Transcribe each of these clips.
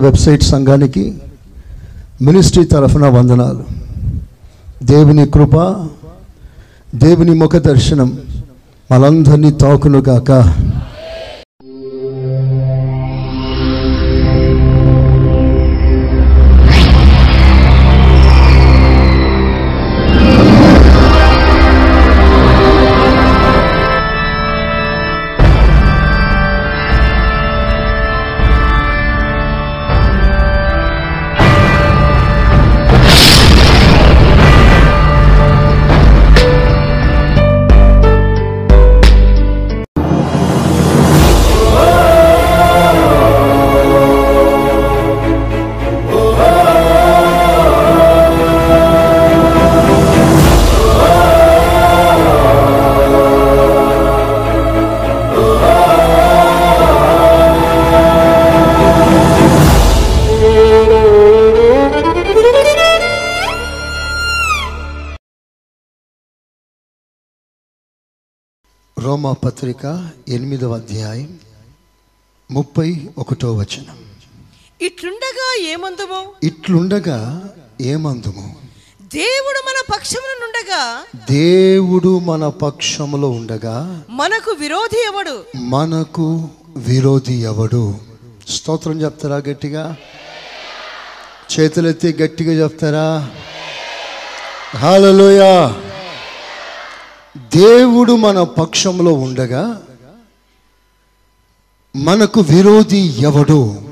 Website సంఘానికి ministry తరఫున వందనాలు. దేవుని కృప దేవుని ముఖ దర్శనం మనందరినీ తాకును పత్రిక ఎనిమిదవ అధ్యాయం ముప్పై ఒకటో వచనం. ఇట్లుండగా ఏమందుము? ఇట్లుండగా ఏమందుము? దేవుడు మన పక్షమున నుండగా దేవుడు మన పక్షములో ఉండగా మనకు విరోధి ఎవడు? మనకు విరోధి ఎవడు? స్తోత్రం చెప్తారా గట్టిగా? చేతులెత్తి గట్టిగా చెప్తారా? హాలలోయ దేవుడు మన పక్షంలో ఉండగా మనకు విరోధి ఎవడు?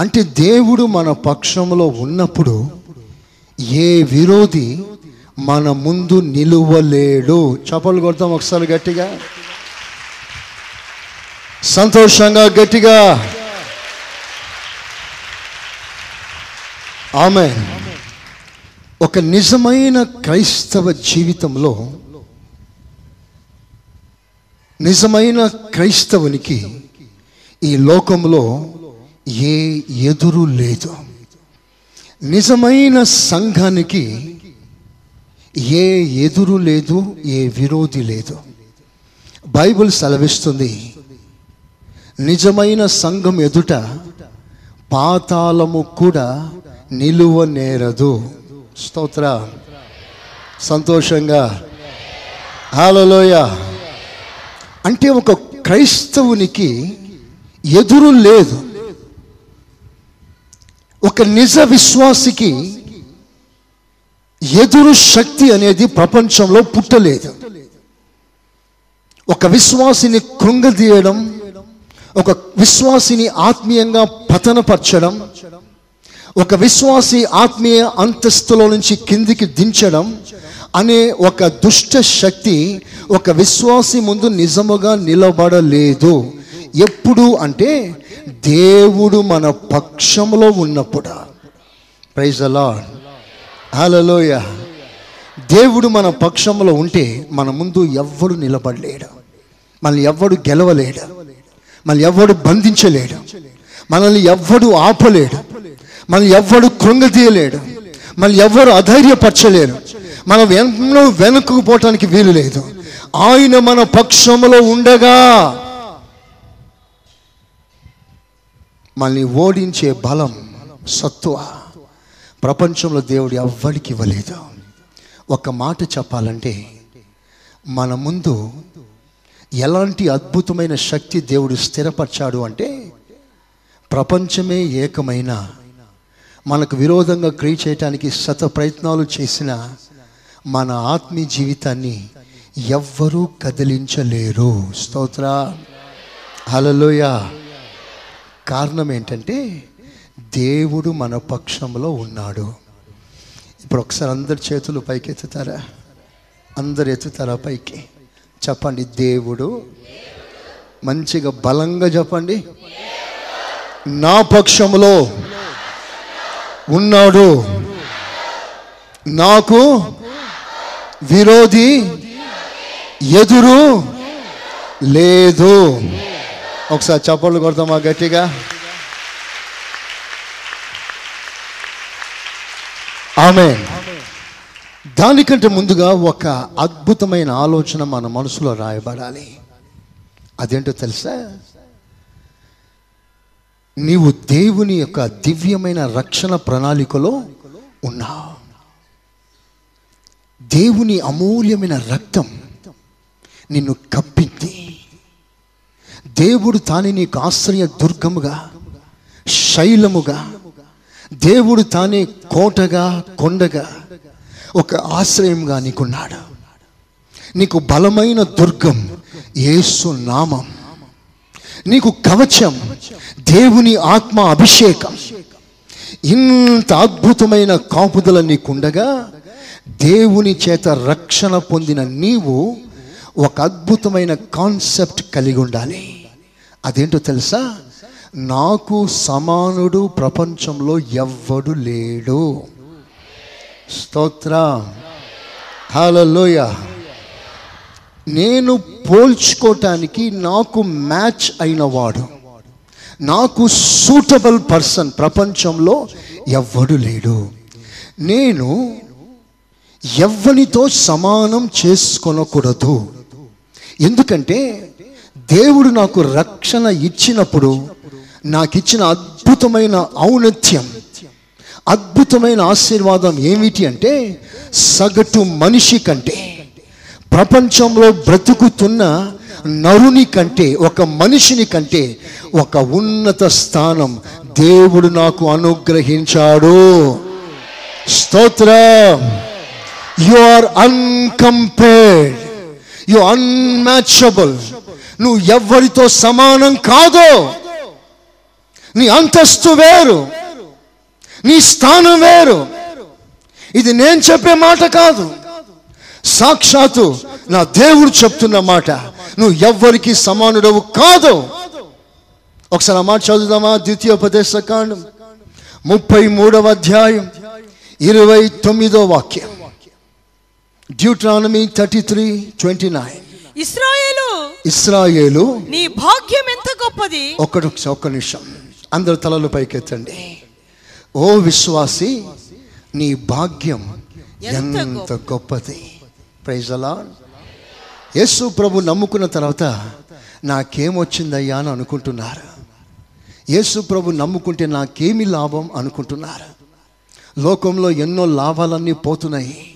అంటే దేవుడు మన పక్షంలో ఉన్నప్పుడు ఏ విరోధి మన ముందు నిలువలేడు. చపలు కొడతాం ఒకసారి గట్టిగా. సంతోషంగా గట్టిగా. ఆమె ఒక నిజమైన క్రైస్తవ జీవితంలో నిజమైన క్రైస్తవునికి ఈ లోకంలో ఏ ఎదురు లేదు. నిజమైన సంఘానికి ఏ ఎదురు లేదు ఏ విరోధి లేదు. బైబిల్ సెలవిస్తుంది నిజమైన సంఘం ఎదుట పాతాళము కూడా నిలువ నేరదు. స్తోత్ర. సంతోషంగా. హాలలోయ అంటే ఒక క్రైస్తవునికి ఎదురు లేదు. ఒక నిజ విశ్వాసికి ఎదురు శక్తి అనేది ప్రపంచంలో పుట్టలేదు. ఒక విశ్వాసిని కృంగదీయడం ఒక విశ్వాసిని ఆత్మీయంగా పతనపరచడం ఒక విశ్వాసి ఆత్మీయ అంతస్తులో నుంచి కిందికి దించడం అనే ఒక దుష్ట శక్తి ఒక విశ్వాసి ముందు నిజముగా నిలబడలేదు. ఎప్పుడు అంటే దేవుడు మన పక్షంలో ఉన్నప్పుడు. ప్రైజ్ అలా హలోయ దేవుడు మన పక్షంలో ఉంటే మన ముందు ఎవ్వడు నిలబడలేడు. మనల్ని ఎవ్వడు గెలవలేడు. మనల్ని ఎవ్వడు బంధించలేడు. మనల్ని ఎవ్వడు ఆపలేడు. మనం ఎవ్వడు కృంగతీయలేడు మనం ఎవ్వరు అధైర్యపరచలేరు. మనం ఎన్నో వెనుకకు పోవటానికి వీలు లేదు. ఆయన మన పక్షంలో ఉండగా మనల్ని ఓడించే బలం సత్వ ప్రపంచంలో దేవుడు ఎవ్వడికి ఇవ్వలేదు. ఒక మాట చెప్పాలంటే మన ముందు ఎలాంటి అద్భుతమైన శక్తి దేవుడు స్థిరపరిచాడు అంటే ప్రపంచమే ఏకమైన మనకు విరోధంగా క్రియ చేయటానికి శత ప్రయత్నాలు చేసిన మన ఆత్మీయ జీవితాన్ని ఎవ్వరూ కదిలించలేరు. స్తోత్ర. హలలోయ కారణం ఏంటంటే దేవుడు మన పక్షంలో ఉన్నాడు. ఇప్పుడు ఒకసారి అందరి చేతులు పైకి ఎత్తుతారా అందరు ఎత్తుతారా పైకి? చెప్పండి దేవుడు మంచిగా బలంగా చెప్పండి. నా పక్షంలో ఉన్నాడు. నాకు విరోధి ఎదురు లేదు. ఒకసారి చప్పట్లు కొడతామా గట్టిగా? ఆమె దానికంటే ముందుగా ఒక అద్భుతమైన ఆలోచన మన మనసులో రాయబడాలి. అదేంటో తెలుసా? నీవు దేవుని యొక్క దివ్యమైన రక్షణ ప్రణాళికలో ఉన్నావు. దేవుని అమూల్యమైన రక్తం నిన్ను కప్పింది దేవుడు తానే నీకు ఆశ్రయ దుర్గముగా శైలముగా దేవుడు తానే కోటగా కొండగా ఒక ఆశ్రయంగా నీకున్నాడు. నీకు బలమైన దుర్గం ఏసు నామం. నీకు కవచం దేవుని ఆత్మ అభిషేకం. ఇంత అద్భుతమైన కాపుదల నీకుండగా దేవుని చేత రక్షణ పొందిన నీవు ఒక అద్భుతమైన కాన్సెప్ట్ కలిగి ఉండాలి. అదేంటో తెలుసా? నాకు సమానుడు ప్రపంచంలో ఎవ్వడు లేడు. స్తోత్ర. హలోయ నేను పోల్చుకోవటానికి నాకు మ్యాచ్ అయినవాడు. నాకు సూటబుల్ పర్సన్ ప్రపంచంలో ఎవ్వడు లేడు. నేను ఎవ్వనితో సమానం చేసుకొనకూడదు. ఎందుకంటే దేవుడు నాకు రక్షణ ఇచ్చినప్పుడు నాకు ఇచ్చిన అద్భుతమైన ఔన్నత్యం అద్భుతమైన ఆశీర్వాదం ఏమిటి అంటే సగటు మనిషి కంటే. ప్రపంచంలో బ్రతుకుతున్న నరుని కంటే ఒక మనిషిని కంటే ఒక ఉన్నత స్థానం దేవుడు నాకు అనుగ్రహించాడు. స్తోత్ర. You are uncompared you unmatchable నువ్వు ఎవరితో సమానం కాదు నీ అంతస్తు వేరు నీ స్థానం వేరు. ఇది నేను చెప్పే మాట కాదు. సాక్షాత్తు నా దేవుడు చెప్తున్న మాట. నువ్వు ఎవ్వరికి సమానుడవు కాదు. ఒకసారి ఆ మాట చదువుదామా? ద్వితీయోపదేశ కాండం. ముప్పై మూడవ అధ్యాయం ఇరవై తొమ్మిదో వాక్యం. Deuteronomy thirty three twenty nine ఇస్రాయేలు ఇస్రాయేలు నీ భాగ్యం ఎంత గొప్పది? ఒక్కటి ఒక్క నిమిషం. అందరు తలలు పైకెత్తండి. ఓ విశ్వాసి నీ భాగ్యం ఎంత గొప్పది? ప్రైజ్ అలా యేసు ప్రభు నమ్ముకున్న తర్వాత నాకేమొచ్చిందయ్యా అని అనుకుంటున్నారు. యేసు ప్రభు నమ్ముకుంటే నాకేమి లాభం అనుకుంటున్నారు. లోకంలో ఎన్నో లాభాలన్నీ పోతున్నాయి.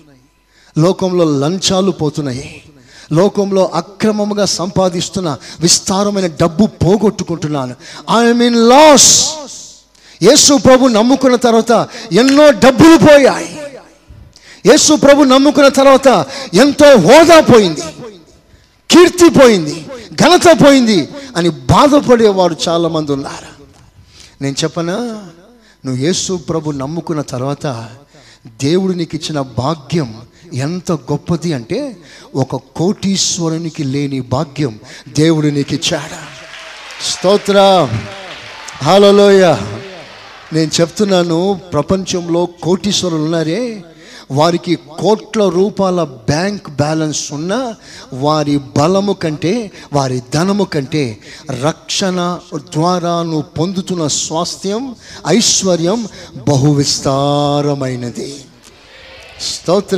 లోకంలో లంచాలు పోతున్నాయి. లోకంలో అక్రమముగా సంపాదిస్తున్న విస్తారమైన డబ్బు పోగొట్టుకుంటున్నాను. ఐ మీన్ లాస్ యేసు ప్రభు నమ్ముకున్న తర్వాత ఎన్నో డబ్బులు పోయాయి. యేసు ప్రభు నమ్ముకున్న తర్వాత ఎంతో హోదా పోయింది. కీర్తి పోయింది. ఘనత పోయింది. అని బాధపడేవారు చాలామంది ఉన్నారు. నేను చెప్పనా? నువ్వు యేసు ప్రభు నమ్ముకున్న తర్వాత దేవుడు నీకు ఇచ్చిన భాగ్యం ఎంత గొప్పది అంటే ఒక కోటీశ్వరునికి లేని భాగ్యం దేవుడు నీకు ఇచ్చాడు స్తోత్ర. హలోయ నేను చెప్తున్నాను ప్రపంచంలో కోటీశ్వరులు ఉన్నారే వారికి కోట్ల రూపాయల బ్యాంక్ బ్యాలెన్స్ ఉన్న వారి బలము కంటే వారి ధనము కంటే రక్షణ ద్వారా నువ్వు పొందుతున్న స్వాస్థ్యం ఐశ్వర్యం బహు విస్తారమైనది స్తోత్ర.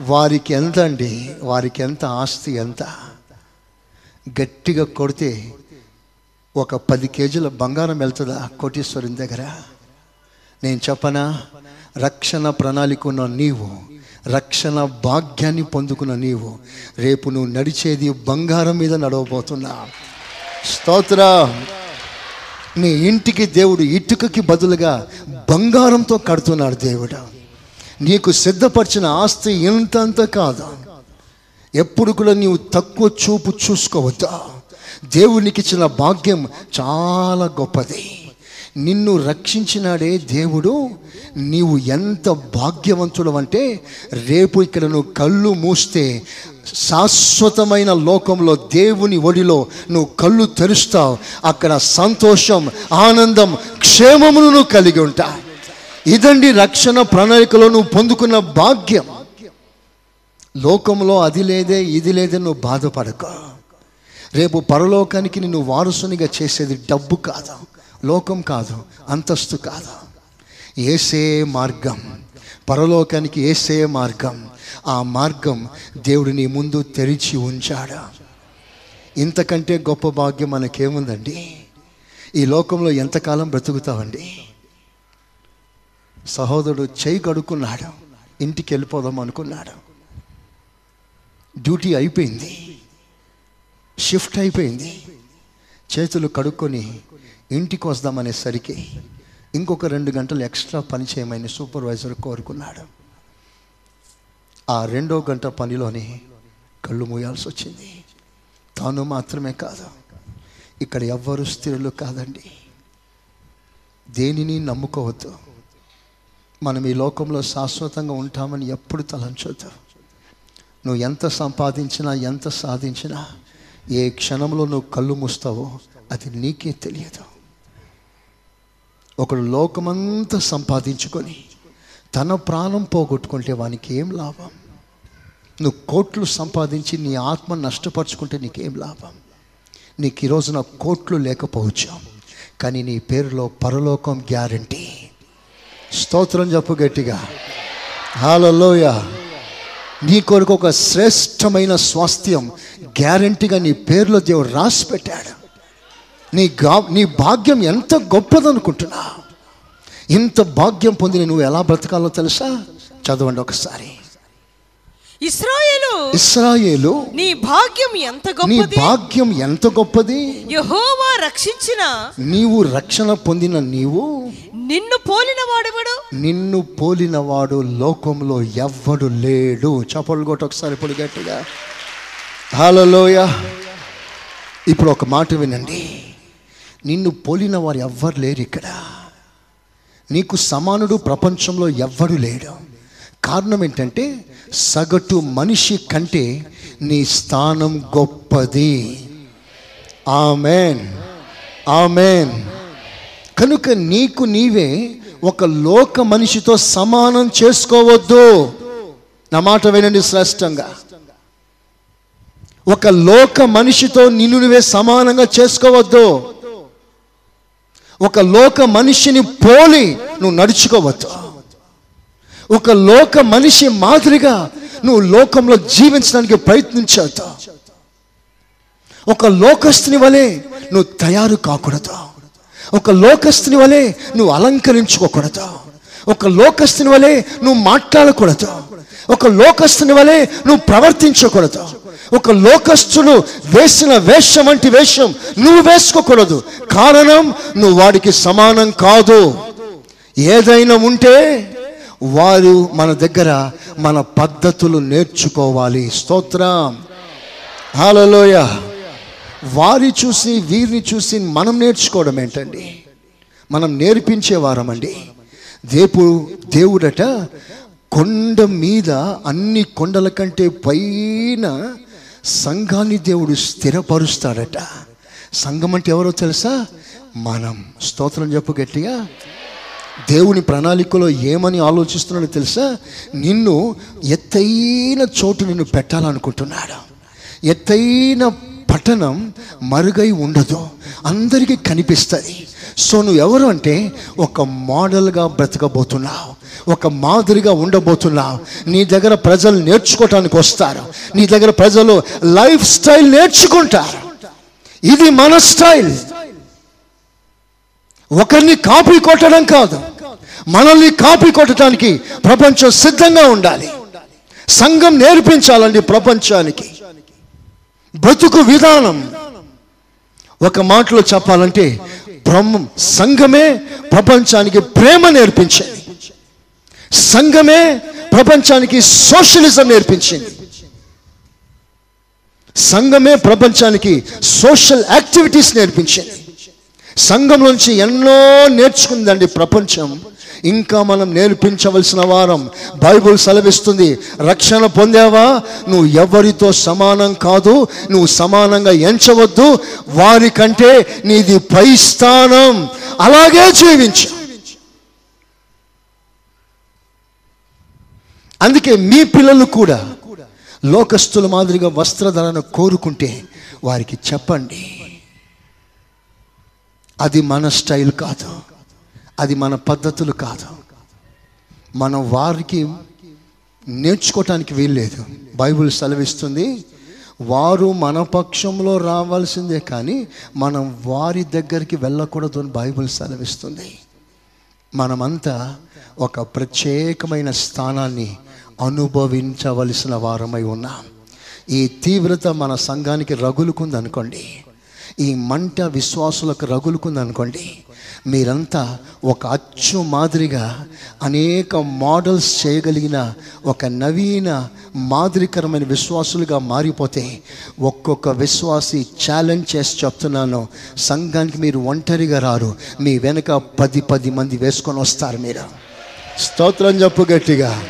వారికి ఎంత అండి? వారికి ఎంత ఆస్తి ఎంత? గట్టిగా కొడితే ఒక పది కేజీల బంగారం వెళ్తుందా కోటీశ్వరుని దగ్గర? నేను చెప్పనా? రక్షణ ప్రణాళిక ఉన్న నీవు రక్షణ భాగ్యాన్ని పొందుకున్న నీవు. రేపు నువ్వు నడిచేది బంగారం మీద నడవబోతున్నా. స్తోత్ర. నీ ఇంటికి దేవుడు ఇటుకకి బదులుగా బంగారంతో కడుతున్నాడు దేవుడు. నీకు సిద్ధపరిచిన ఆస్తి ఇంతంత కాదు? ఎప్పుడు కూడా నీవు తక్కువ చూపు చూసుకోవద్దా? దేవునికి ఇచ్చిన భాగ్యం చాలా గొప్పది. నిన్ను రక్షించినాడే దేవుడు నీవు ఎంత భాగ్యవంతుడు అంటే రేపు ఇక్కడ నువ్వు కళ్ళు మూస్తే శాశ్వతమైన లోకంలో దేవుని ఒడిలో నువ్వు కళ్ళు తెరుస్తావు. అక్కడ సంతోషం ఆనందం క్షేమమును నువ్వు కలిగి ఉంటావు ఇదండి రక్షణ ప్రణాళికలో నువ్వు పొందుకున్న భాగ్యం. లోకంలో అది లేదే ఇది లేదే నువ్వు బాధపడక. రేపు పరలోకానికి నిన్ను వారసునిగా చేసేది డబ్బు కాదు. లోకం కాదు అంతస్తు కాదు. ఏసే మార్గం పరలోకానికి ఏసే మార్గం. ఆ మార్గం దేవుడు నీ ముందు తెరిచి ఉంచాడు. ఇంతకంటే గొప్ప భాగ్యం మనకేముందండి? ఈ లోకంలో ఎంతకాలం బ్రతుకుతామండి సహోదరుడు చేయి కడుక్కున్నాడు ఇంటికి వెళ్ళిపోదాం అనుకున్నాడు. డ్యూటీ అయిపోయింది షిఫ్ట్ అయిపోయింది. చేతులు కడుక్కొని ఇంటికి వద్దామనేసరికి ఇంకొక రెండు గంటలు ఎక్స్ట్రా పని చేయమని సూపర్వైజర్ కోరుకున్నాడు. ఆ రెండో గంట పనిలోనే కళ్ళు మూయాల్సి వచ్చింది తాను మాత్రమే కాదు ఇక్కడ ఎవ్వరు స్థిరులు కాదండి. దేనిని నమ్ముకోవద్దు. మనం ఈ లోకంలో శాశ్వతంగా ఉంటామని ఎప్పుడు తలంచొద్దు. నువ్వు ఎంత సంపాదించినా ఎంత సాధించినా ఏ క్షణంలో నువ్వు కళ్ళు మూస్తావో అది నీకే తెలియదు. ఒకడు లోకమంతా సంపాదించుకొని తన ప్రాణం పోగొట్టుకుంటే వానికి ఏం లాభం? నువ్వు కోట్లు సంపాదించి నీ ఆత్మ నష్టపరుచుకుంటే నీకేం లాభం? నీకు ఈరోజున కోట్లు లేకపోవచ్చు. కానీ నీ పేరులో పరలోకం గ్యారంటీ. స్తోత్రం చెప్పు గట్టిగా. హాలలోయ నీ కొరకు ఒక శ్రేష్టమైన స్వాస్థ్యం గ్యారంటీగా నీ పేరులో దేవుడు రాసి పెట్టాడు నీ గా నీ భాగ్యం ఎంత గొప్పదనుకుంటున్నా? ఇంత భాగ్యం పొందిన నువ్వు ఎలా బ్రతకాలో తెలుసా? చదవండి ఒకసారి. ఇస్రాయేలు ఇస్రాయేలు నీ భాగ్యం ఎంత నీ గొప్పది? భాగ్యం ఎంత గొప్పది? యెహోవా రక్షించిన నీవు రక్షణ పొందిన నీవు నిన్ను పోలిన వాడెవడు నిన్ను పోలినవాడు లోకంలో ఎవ్వడు లేడు. చపలు కొట్టు ఒకసారి ఇప్పుడు గట్టిగా. హాలలోయ ఇప్పుడు ఒక మాట వినండి. నిన్ను పోలిన వారు ఎవ్వరు లేరు ఇక్కడ. నీకు సమానుడు ప్రపంచంలో ఎవ్వడు లేడు. కారణం ఏంటంటే సగటు మనిషి కంటే నీ స్థానం గొప్పది. ఆమెన్. ఆమెన్. కనుక నీకు నీవే ఒక లోక మనిషితో సమానం చేసుకోవద్దు. నా మాట వినండి శ్రేష్టంగా. ఒక లోక మనిషితో నిన్ను నువ్వే సమానంగా చేసుకోవద్దు. ఒక లోక మనిషిని పోలి నువ్వు నడుచుకోవద్దు. ఒక లోక మనిషి మాదిరిగా నువ్వు లోకంలో జీవించడానికి ప్రయత్నించవద్దు ఒక లోకస్తుని వలె నువ్వు తయారు కాకూడదు. ఒక లోకస్తుని వలె నువ్వు అలంకరించుకోకూడదు. ఒక లోకస్తుని వలె నువ్వు మాట్లాడకూడదు. ఒక లోకస్తుని వలె నువ్వు ప్రవర్తించకూడదు. ఒక లోకస్తులు వేసిన వేషం వంటి వేషం నువ్వు వేసుకోకూడదు. కారణం నువ్వు వాడికి సమానం కాదు. ఏదైనా ఉంటే వారు మన దగ్గర మన పద్ధతులు నేర్చుకోవాలి. స్తోత్రం. హాలలోయ వారి చూసి వీరిని చూసి మనం నేర్చుకోవడం ఏంటండి? మనం నేర్పించేవారమండి దేపు దేవుడట కొండ మీద అన్ని కొండల కంటే పైన సంఘాన్ని దేవుడు స్థిరపరుస్తాడట. సంఘం అంటే ఎవరో తెలుసా? మనం. స్తోత్రం చెప్పు గట్టిగా. దేవుని ప్రణాళికలో ఏమని ఆలోచిస్తున్నాడో తెలుసా? నిన్ను ఎత్తైన చోటు నిన్ను పెట్టాలనుకుంటున్నాడు. ఎత్తైన పట్టణం మరుగై ఉండదు అందరికీ కనిపిస్తుంది. సో నువ్వు ఎవరు అంటే ఒక మోడల్గా బ్రతకబోతున్నావు ఒక మాదిరిగా ఉండబోతున్నావు. నీ దగ్గర ప్రజలు నేర్చుకోవటానికి వస్తారు నీ దగ్గర ప్రజలు లైఫ్ స్టైల్ నేర్చుకుంటారు. ఇది మన స్టైల్. ఒకరిని కాపీ కొట్టడం కాదు మనల్ని కాపీ కొట్టడానికి ప్రపంచం సిద్ధంగా ఉండాలి. సంఘం నేర్పించాలండి ప్రపంచానికి. బ్రతుకు విధానం. ఒక మాటలో చెప్పాలంటే బ్రహ్మం సంఘమే ప్రపంచానికి ప్రేమ నేర్పించింది. సంఘమే ప్రపంచానికి సోషలిజం నేర్పించింది. సంఘమే ప్రపంచానికి సోషల్ యాక్టివిటీస్ నేర్పించింది. సంఘం నుంచి ఎన్నో నేర్చుకుందండి ప్రపంచం. ఇంకా మనం నేర్పించవలసిన వారం. బైబుల్ సెలవిస్తుంది రక్షణ పొందావా? నువ్వు ఎవరితో సమానం కాదు నువ్వు సమానంగా ఎంచవద్దు. వారికంటే నీది పై స్థానం. అలాగే జీవించు. అందుకే మీ పిల్లలు కూడా లోకస్తుల మాదిరిగా వస్త్రధరణ కోరుకుంటే వారికి చెప్పండి. అది మన స్టైల్ కాదు. అది మన పద్ధతులు కాదు. మనం వారికి నేర్చుకోవటానికి వీల్లేదు. బైబిల్ సెలవిస్తుంది వారు మన పక్షంలో రావాల్సిందే కానీ మనం వారి దగ్గరికి వెళ్ళకూడదు అని బైబిల్ సెలవిస్తుంది. మనమంతా ఒక ప్రత్యేకమైన స్థానాన్ని అనుభవించవలసిన వారమై ఉన్నాం. ఈ తీవ్రత మన సంఘానికి రగులుకుంది అనుకోండి ఈ మంట విశ్వాసులకు రగులుకుందనుకోండి అనుకోండి మీరంతా ఒక అచ్చు మాదిరిగా అనేక మోడల్స్ చేయగలిగిన ఒక నవీన మాదిరికరమైన విశ్వాసులుగా మారిపోతే ఒక్కొక్క విశ్వాసి ఛాలెంజ్ చేసి చెప్తున్నాను సంఘానికి మీరు ఒంటరిగా రారు మీ వెనక పది పది మంది వేసుకొని వస్తారు మీరు. స్తోత్రం చెప్పు గట్టిగా.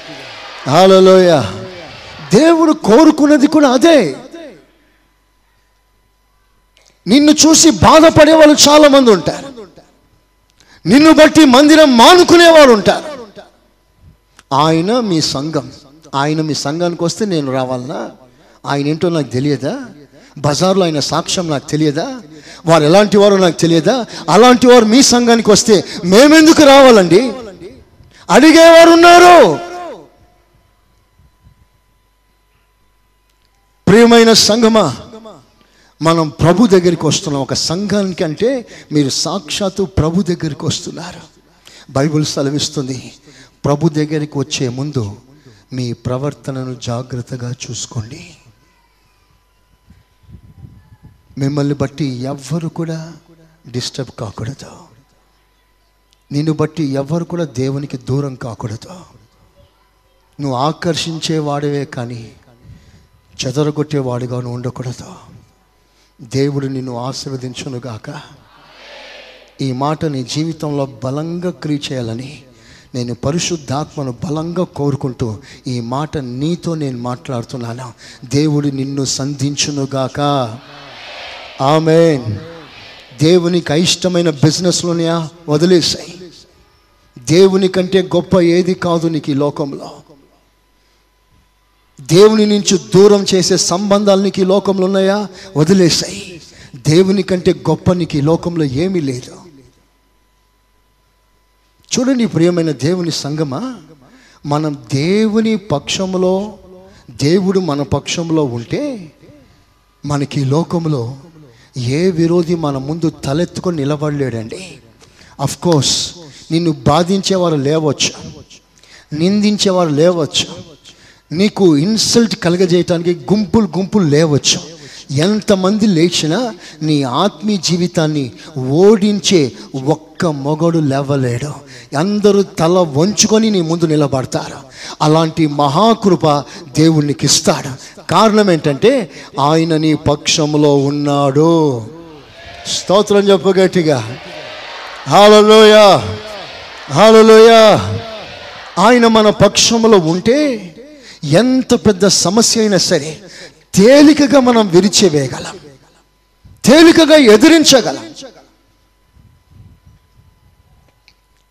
హాలలోయ దేవుడు కోరుకున్నది కూడా అదే. నిన్ను చూసి బాధపడే వాళ్ళు చాలా మంది ఉంటారు. నిన్ను బట్టి మందిరం మానుకునే వాళ్ళు ఉంటారు. ఆయన మీ సంఘం. ఆయన మీ సంఘానికి వస్తే నేను రావాలనా? ఆయన ఏంటో నాకు తెలియదా? బజార్లో ఆయన సాక్ష్యం నాకు తెలియదా? వారు ఎలాంటి వారో నాకు తెలియదా? అలాంటి వారు మీ సంఘానికి వస్తే మేమెందుకు రావాలండి? అడిగేవారు ఉన్నారు. ప్రియమైన సంఘమా మనం ప్రభు దగ్గరికి వస్తున్నాం. ఒక సంఘానికి అంటే మీరు సాక్షాత్తు ప్రభు దగ్గరికి వస్తున్నారు. బైబిల్ సెలవిస్తుంది ప్రభు దగ్గరికి వచ్చే ముందు మీ ప్రవర్తనను జాగ్రత్తగా చూసుకోండి. మిమ్మల్ని బట్టి ఎవ్వరు కూడా డిస్టర్బ్ కాకూడదు. నిన్ను బట్టి ఎవ్వరు కూడా దేవునికి దూరం కాకూడదు. నువ్వు ఆకర్షించేవాడివే కానీ చెదరగొట్టేవాడిగా ఉండకూడదు. దేవుడు నిన్ను ఆశీర్వదించునుగాక ఈ మాట నీ జీవితంలో బలంగా క్రియ చేయాలని నేను పరిశుద్ధాత్మను బలంగా కోరుకుంటూ ఈ మాట నీతో నేను మాట్లాడుతున్నాను. దేవుడు నిన్ను సంధించునుగాక ఆమెన్. దేవునికి అయిష్టమైన బిజినెస్లోనే వదిలేసాయి. దేవుని కంటే గొప్ప ఏది కాదు నీకు ఈ లోకంలో. దేవుని నుంచి దూరం చేసే సంబంధాలు నీకు ఈ లోకంలో ఉన్నాయా? వదిలేసాయి. దేవుని కంటే గొప్ప నీకు ఈ లోకంలో ఏమీ లేదు. చూడండి ప్రియమైన దేవుని సంగమా? మనం దేవుని పక్షంలో దేవుడు మన పక్షంలో ఉంటే మనకి ఈ లోకంలో ఏ విరోధి మన ముందు తలెత్తుకొని నిలబడలేడండి. అఫ్ కోర్స్ నిన్ను బాధించేవారు లేవచ్చు. నిందించేవారు లేవచ్చు. నీకు ఇన్సల్ట్ కలగజేయటానికి గుంపులు గుంపులు లేవచ్చు. ఎంతమంది లేచినా నీ ఆత్మీయ జీవితాన్ని ఓడించే ఒక్క మొగడు లేవలేడు. అందరూ తల వంచుకొని నీ ముందు నిలబడతారు. అలాంటి మహాకృప దేవునికి ఇస్తాడు కారణం ఏంటంటే ఆయన నీ పక్షంలో ఉన్నాడు. స్తోత్రం చెప్పు గట్టిగా. హాలలోయ హాలలోయ ఆయన మన పక్షంలో ఉంటే ఎంత పెద్ద సమస్య అయినా సరే తేలికగా మనం విరిచివేయగలం. తేలికగా ఎదిరించగలం.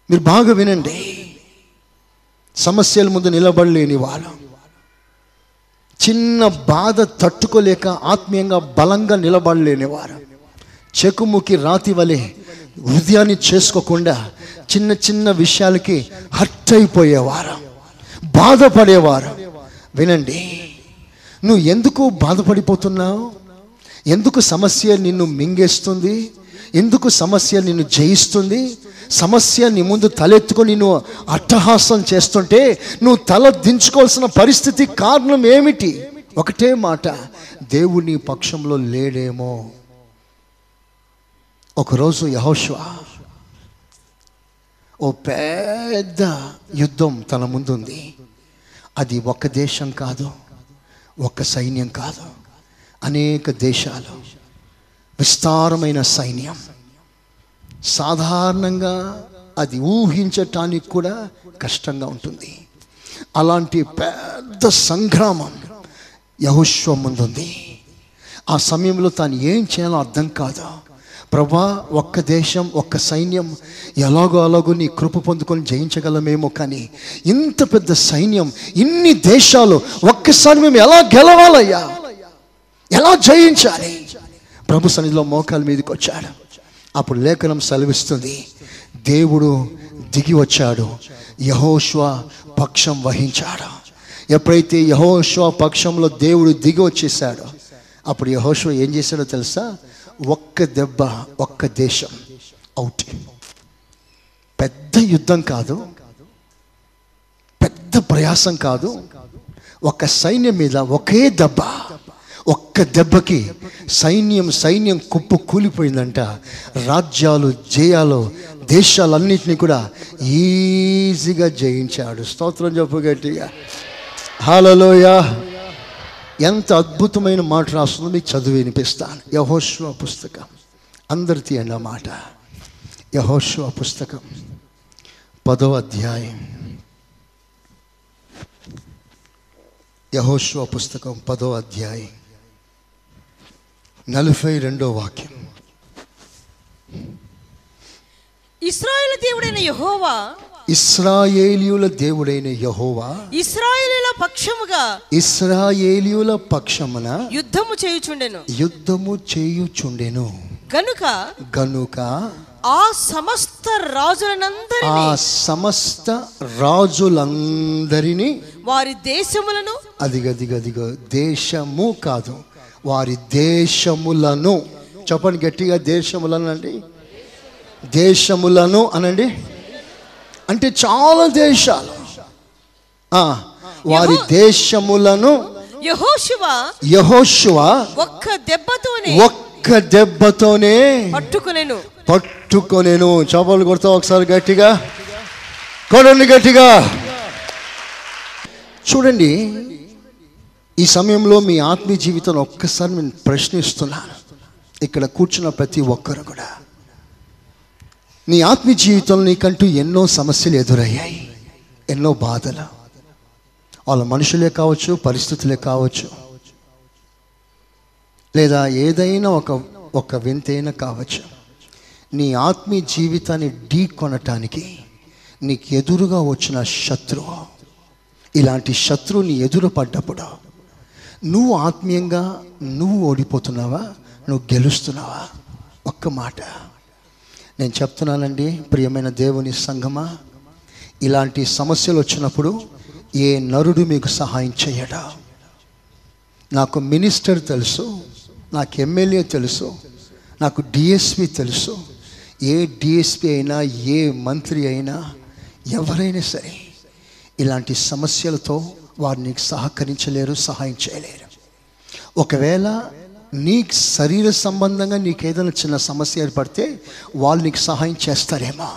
మీరు బాగా వినండి. సమస్యల ముందు నిలబడలేని వాళ్ళు చిన్న బాధ తట్టుకోలేక ఆత్మీయంగా బలంగా నిలబడలేని వారు. చెకుముకి రాతి వలె హృదయాన్ని చేసుకోకుండా చిన్న చిన్న విషయాలకి హర్ట్ అయిపోయేవారు. బాధపడేవారు. వినండి. నువ్వు ఎందుకు బాధపడిపోతున్నావు? ఎందుకు సమస్య నిన్ను మింగేస్తుంది? ఎందుకు సమస్య నిన్ను జయిస్తుంది? సమస్య నీ ముందు తలెత్తుకొని నువ్వు అట్టహాసం చేస్తుంటే నువ్వు తల దించుకోవాల్సిన పరిస్థితి కారణం ఏమిటి? ఒకటే మాట దేవుడు పక్షంలో లేడేమో. ఒకరోజు యహోష్వ ఓ పెద్ద యుద్ధం తన ముందుంది. అది ఒక దేశం కాదు ఒక సైన్యం కాదు. అనేక దేశాలు విస్తారమైన సైన్యం. సాధారణంగా అది ఊహించటానికి కూడా కష్టంగా ఉంటుంది. అలాంటి పెద్ద సంగ్రామం యహోశ్వ ముందుంది. ఆ సమయంలో తాను ఏం చేయాలో అర్థం కాదు. ప్రభా ఒక్క దేశం ఒక్క సైన్యం ఎలాగో అలాగో నీ కృప పొందుకొని జయించగలమేమో కానీ ఇంత పెద్ద సైన్యం ఇన్ని దేశాలు ఒక్కసారి మేము ఎలా గెలవాలయ్యా? ఎలా జయించాలి? ప్రభు సన్నిధిలో మోకాల మీదకి వచ్చాడు. అప్పుడు లేఖనం సెలవిస్తుంది. దేవుడు దిగి వచ్చాడు. యహోష్వ పక్షం వహించాడు. ఎప్పుడైతే యహోష్వ పక్షంలో దేవుడు దిగి వచ్చేసాడో అప్పుడు యహోష్వ ఏం చేశాడో తెలుసా? ఒక్క దెబ్బ ఒక్క దేశం అవుట్ పెద్ద యుద్ధం కాదు పెద్ద ప్రయాసం కాదు. ఒక సైన్యం మీద ఒకే దెబ్బ ఒక్క దెబ్బకి సైన్యం సైన్యం కుప్పు కూలిపోయిందంట. రాజ్యాలు జయాలు దేశాలన్నింటినీ కూడా ఈజీగా జయించాడు. స్తోత్రం చెప్పు గట్టిగా. హలోయా ఎంత అద్భుతమైన మాట రాస్తుందో మీకు చదివి వినిపిస్తాను. యహోశ్వ పుస్తకం. అందరి తీయండి ఆ మాట. యహోశ్వ పుస్తకం. పదో అధ్యాయం. యహోశ్వ పుస్తకం పదో అధ్యాయం. నలభై రెండో వాక్యం. ఇస్రాయేల్ దేవుడైన యహోవా ఇస్రాయేలీయుల దేవుడైన యహోవా ఇస్రాయేలీల పక్షముగా ఇస్రాయేలీయుల పక్షమున యుద్ధము చేయుచుండెను. యుద్ధము చేయుచుండెను. గనుక గనుక ఆ సమస్త రాజులనందరినీ ఆ సమస్త రాజులందరినీ వారి దేశములను అదిగదిగదిగో దేశము కాదు వారి దేశములను చెప్పండి గట్టిగా దేశములను అండి దేశములను అనండి. అంటే చాలా దేశాలు. వారి దేశములను యహోశువ ఒక్క దెబ్బతోనే ఒక్క దెబ్బతోనే పట్టుకునెను. పట్టుకొనేను. చేపలు కొడతా ఒకసారి గట్టిగా. కొడండి గట్టిగా. చూడండి ఈ సమయంలో మీ ఆత్మీయ జీవితం ఒక్కసారి నేను ప్రశ్నిస్తున్నాను. ఇక్కడ కూర్చున్న ప్రతి ఒక్కరు కూడా. నీ ఆత్మీయ జీవితంలో నీకంటూ ఎన్నో సమస్యలు ఎదురయ్యాయి ఎన్నో బాధలు. వాళ్ళ మనుషులే కావచ్చు పరిస్థితులే కావచ్చు. లేదా ఏదైనా ఒక ఒక వింతైనా కావచ్చు. నీ ఆత్మీయ జీవితాన్ని ఢీ కొనటానికి నీకు ఎదురుగా వచ్చిన శత్రువు ఇలాంటి శత్రువు నీ ఎదురు పడ్డప్పుడు నువ్వు ఆత్మీయంగా నువ్వు ఓడిపోతున్నావా నువ్వు గెలుస్తున్నావా? ఒక్క మాట. నేను చెప్తున్నానండి ప్రియమైన దేవుని సంగమా ఇలాంటి సమస్యలు వచ్చినప్పుడు ఏ నరుడు మీకు సహాయం చేయడా? నాకు మినిస్టర్ తెలుసు నాకు ఎమ్మెల్యే తెలుసు నాకు డిఎస్పి తెలుసు. ఏ డిఎస్పి అయినా ఏ మంత్రి అయినా ఎవరైనా సరే ఇలాంటి సమస్యలతో వారు నీకు సహకరించలేరు సహాయం చేయలేరు. ఒకవేళ నీ శరీర సంబంధంగా నీకు ఏదైనా చిన్న సమస్య ఏర్పడితే వాళ్ళు నీకు సహాయం చేస్తారేమో.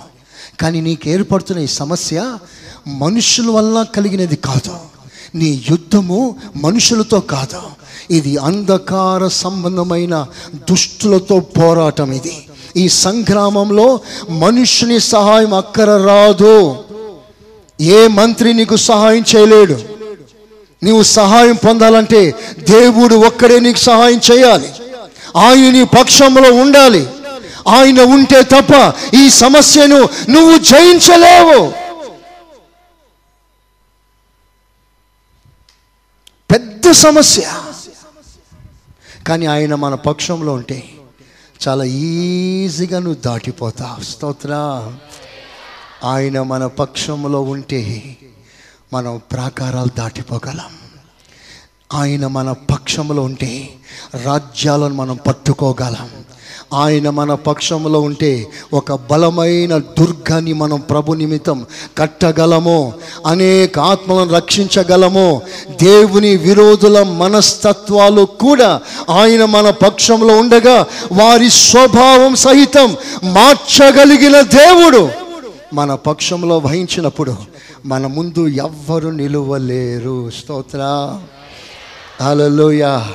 కానీ నీకు ఏర్పడుతున్న ఈ సమస్య మనుషుల వల్ల కలిగినది కాదు. నీ యుద్ధము మనుషులతో కాదు. ఇది అంధకార సంబంధమైన దుష్టులతో పోరాటం ఇది. ఈ సంగ్రామంలో మనుషుని సహాయం అక్కర రాదు. ఏ మంత్రి నీకు సహాయం చేయలేడు. నీవు సహాయం పొందాలంటే దేవుడు ఒక్కడే నీకు సహాయం చేయాలి. ఆయన నీ పక్షంలో ఉండాలి. ఆయన ఉంటే తప్ప ఈ సమస్యను నువ్వు జయించలేవు. పెద్ద సమస్య. కానీ ఆయన మన పక్షంలో ఉంటే చాలా ఈజీగా నువ్వు దాటిపోతావు. స్తోత్ర. ఆయన మన పక్షంలో ఉంటే మనం ప్రాకారాలు దాటిపోగలం. ఆయన మన పక్షంలో ఉంటే రాజ్యాలను మనం పట్టుకోగలం. ఆయన మన పక్షంలో ఉంటే ఒక బలమైన దుర్గాన్ని మనం ప్రభు నిమిత్తం కట్టగలము అనేక ఆత్మలను రక్షించగలము దేవుని విరోధుల మనస్తత్వాలు కూడా ఆయన మన పక్షంలో ఉండగా వారి స్వభావం సహితం మార్చగలిగిన దేవుడు. మన పక్షంలో వహించినప్పుడు మన ముందు ఎవ్వరు నిలువలేరు. స్తోత్ర. అలలోయా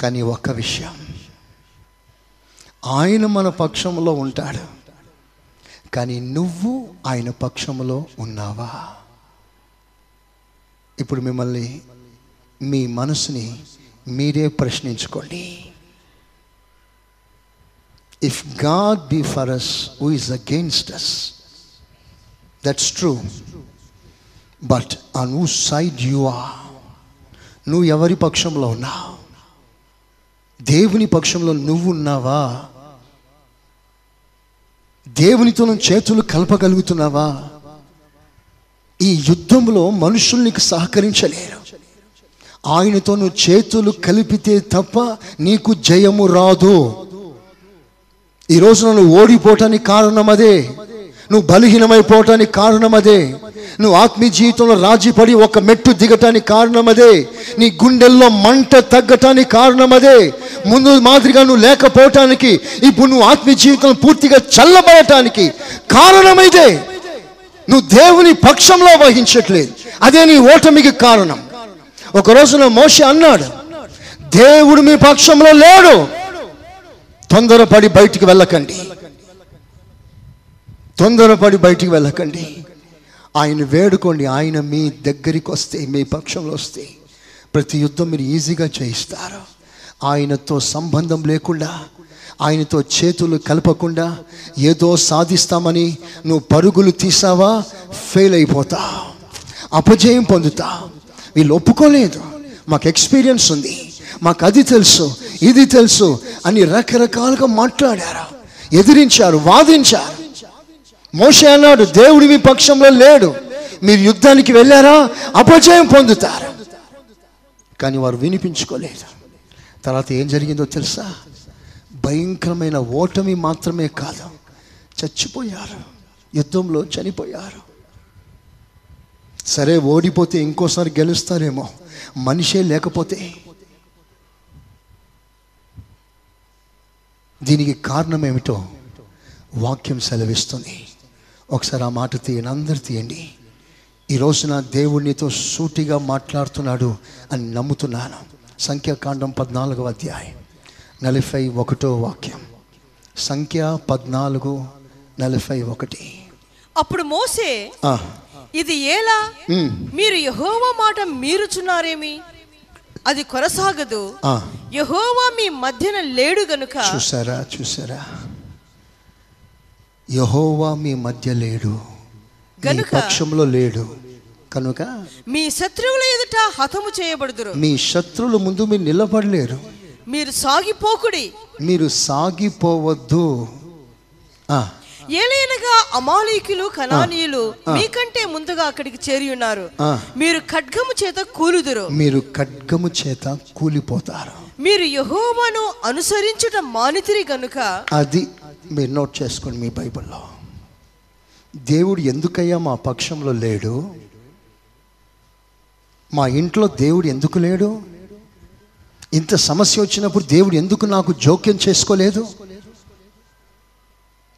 కానీ ఒక్క విషయం. ఆయన మన పక్షంలో ఉంటాడు. కానీ నువ్వు ఆయన పక్షంలో ఉన్నావా? ఇప్పుడు మిమ్మల్ని మీ మనసుని మీరే ప్రశ్నించుకోండి. If God be for us who is against us that's true but on who side you are నువ్వు ఎవరి పక్షంలో ఉన్నావు? దేవుని పక్షంలో నువ్వు ఉన్నావా? దేవునితో చేతులు కలపగలుగుతున్నావా? ఈ యుద్ధంలో మనుషులు నీకు సహకరించలేరు. ఆయనతో నువ్వు చేతులు కలిపితే తప్ప నీకు జయము రాదు. ఈ రోజున నువ్వు ఓడిపోవటానికి కారణం అదే నువ్వు బలహీనమైపోవటానికి కారణం అదే నువ్వు ఆత్మీయ జీవితంలో రాజీపడి ఒక మెట్టు దిగటానికి కారణం అదే నీ గుండెల్లో మంట తగ్గటానికి కారణం అదే ముందు మాదిరిగా నువ్వు లేకపోవటానికి ఇప్పుడు నువ్వు ఆత్మీయ జీవితం పూర్తిగా చల్లబడటానికి కారణమైదే. నువ్వు దేవుని పక్షంలో వహించట్లేదు. అదే నీ ఓటమికి కారణం. ఒక రోజున మోషి అన్నాడు దేవుడు మీ పక్షంలో లేడు. తొందరపడి బయటికి వెళ్ళకండి. తొందరపడి బయటికి వెళ్ళకండి. ఆయన వేడుకోండి. ఆయన మీ దగ్గరికి వస్తే మీ పక్షంలో వస్తే ప్రతి యుద్ధం మీరు ఈజీగా చేయిస్తారు. ఆయనతో సంబంధం లేకుండా ఆయనతో చేతులు కలపకుండా ఏదో సాధిస్తామని నువ్వు పరుగులు తీసావా? ఫెయిల్ అయిపోతా అపజయం పొందుతా వీళ్ళు ఒప్పుకోలేదు. మాకు ఎక్స్పీరియన్స్ ఉంది. మాకు అది తెలుసు ఇది తెలుసు అని రకరకాలుగా మాట్లాడారు. ఎదిరించారు వాదించారు. మోషే అన్నాడు దేవుడి మీ పక్షంలో లేడు. మీరు యుద్ధానికి వెళ్ళారా? అపజయం పొందుతారు? కానీ వారు వినిపించుకోలేదు. తర్వాత ఏం జరిగిందో తెలుసా? భయంకరమైన ఓటమి మాత్రమే కాదు. చచ్చిపోయారు. యుద్ధంలో చనిపోయారు. సరే ఓడిపోతే ఇంకోసారి గెలుస్తారేమో. మనిషే లేకపోతే దీనికి కారణం ఏమిటో వాక్యం సెలవిస్తుంది. ఒకసారి ఆ మాట తీయండి అందరు తీయండి. ఈ రోజున సూటిగా మాట్లాడుతున్నాడు అని నమ్ముతున్నాను. సంఖ్యాకాండం పద్నాలుగవ అధ్యాయం నలభై ఒకటో వాక్యం. సంఖ్య పద్నాలుగు నలభై ఒకటి. అప్పుడు మోసే ఇది ఏలా ఉమ్, మీరు యహోవా మాట మీరుచున్నారేమి? అది కొనసాగదు యహోవా మీ మధ్యన లేడు గనుక చూసారా చూసారా యహోవా మీ మధ్య లేడు. గనుక పక్షంలో లేడు. కనుక మీ శత్రువుల ఎదుట హతము చేయబడుదురు. మీ శత్రువుల ముందు మీరు నిలబడలేరు. మీరు సాగిపోకుడి. మీరు సాగిపోవద్దు. ఏలైనగా అమాలీకులు కనానీయులు మీకంటే ముందుగా అక్కడికి చేరి ఉన్నారు. మీరు ఖడ్గము చేత కూలుదురు. మీరు ఖడ్గము చేత కూలిపోతారు. మీరు యహోవాను అనుసరించుట మానితిరి గనుక. అది మీరు నోట్ చేసుకోండి మీ బైబిల్లో. దేవుడు ఎందుకయ్యా మా పక్షంలో లేడు? మా ఇంట్లో దేవుడు ఎందుకు లేడు? ఇంత సమస్య వచ్చినప్పుడు దేవుడు ఎందుకు నాకు జోక్యం చేసుకోలేదు?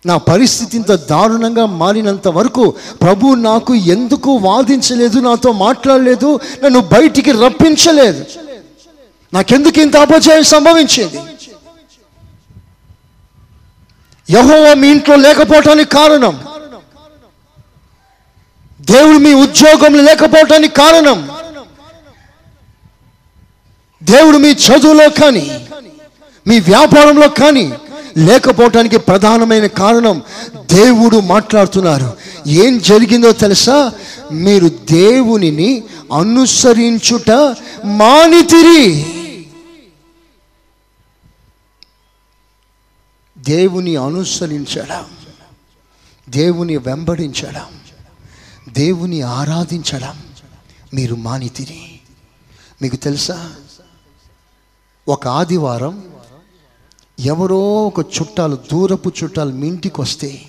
నా పరిస్థితి ఇంత దారుణంగా మారినంత వరకు ప్రభు నాకు ఎందుకు వాదించలేదు నాతో మాట్లాడలేదు నన్ను బయటికి రప్పించలేదు. నాకెందుకు ఇంత అపజయం సంభవించింది? యహోవా మీ ఇంట్లో లేకపోవటానికి కారణం. దేవుడు మీ ఉద్యోగం లేకపోవటానికి కారణం. దేవుడు మీ చదువులో కానీ మీ వ్యాపారంలో కానీ లేకపోవటానికి ప్రధానమైన కారణం దేవుడు మాట్లాడుతున్నారు. ఏం జరిగిందో తెలుసా? మీరు దేవునిని అనుసరించుట మానితిరి. దేవుని అనుసరించడం దేవుని వెంబడించడం దేవుని ఆరాధించడం మీరు మానితిరి. మీకు తెలుసా? ఒక ఆదివారం ఎవరో ఒక చుట్టాలు దూరపు చుట్టాలు మీ ఇంటికి వస్తే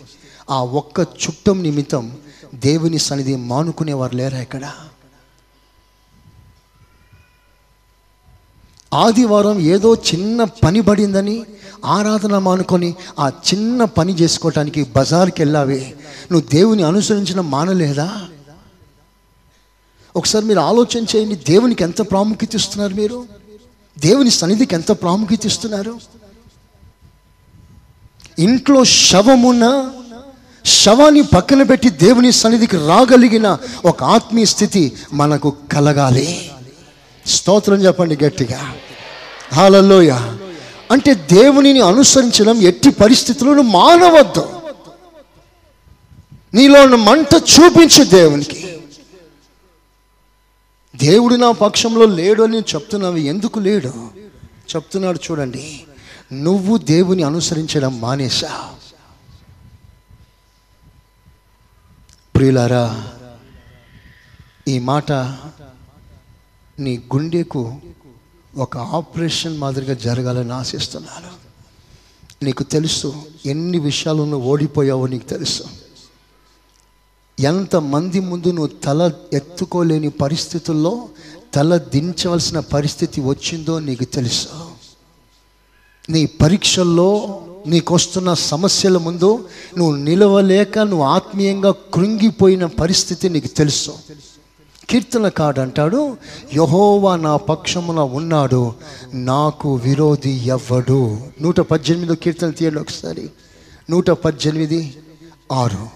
ఆ ఒక్క చుట్టం నిమిత్తం దేవుని సన్నిధి మానుకునేవారు లేరా ఇక్కడ? ఆదివారం ఏదో చిన్న పని పడిందని ఆరాధన మానుకొని ఆ చిన్న పని చేసుకోవటానికి బజార్కి వెళ్ళావే. నువ్వు దేవుని అనుసరించడం మానలేదా? ఒకసారి మీరు ఆలోచన చేయండి దేవునికి ఎంత ప్రాముఖ్యత ఇస్తున్నారు మీరు? దేవుని సన్నిధికి ఎంత ప్రాముఖ్యత ఇస్తున్నారు? ఇంట్లో శవమున్న శవాన్ని పక్కన పెట్టి దేవుని సన్నిధికి రాగలిగిన ఒక ఆత్మీయ స్థితి మనకు కలగాలి. స్తోత్రం చెప్పండి గట్టిగా. హాలలోయ అంటే దేవునిని అనుసరించడం ఎట్టి పరిస్థితులను మానవద్దు. నీలో ఉన్న మంట చూపించు దేవునికి. దేవుడు నా పక్షంలో లేడు అని చెప్తున్నావు ఎందుకు లేడు? చెప్తున్నాడు చూడండి. నువ్వు దేవుని అనుసరించడం మానేశా. ప్రియులారా ఈ మాట నీ గుండెకు ఒక ఆపరేషన్ మాదిరిగా జరగాలని ఆశిస్తున్నాను. నీకు తెలుసు ఎన్ని విషయాలు నువ్వు ఓడిపోయావో నీకు తెలుసు. ఎంతమంది ముందు నువ్వు తల ఎత్తుకోలేని పరిస్థితుల్లో తల దించవలసిన పరిస్థితి వచ్చిందో నీకు తెలుసు. నీ పరీక్షల్లో నీకు వస్తున్న సమస్యల ముందు నువ్వు నిలవలేక నువ్వు ఆత్మీయంగా కృంగిపోయిన పరిస్థితి నీకు తెలుసు. కీర్తనకాడు అంటాడు యహోవా నా పక్షమున ఉన్నాడు నాకు విరోధి ఎవ్వడు. నూట పద్దెనిమిదో కీర్తన తీయండి ఒకసారి. నూట పద్దెనిమిది ఆరు.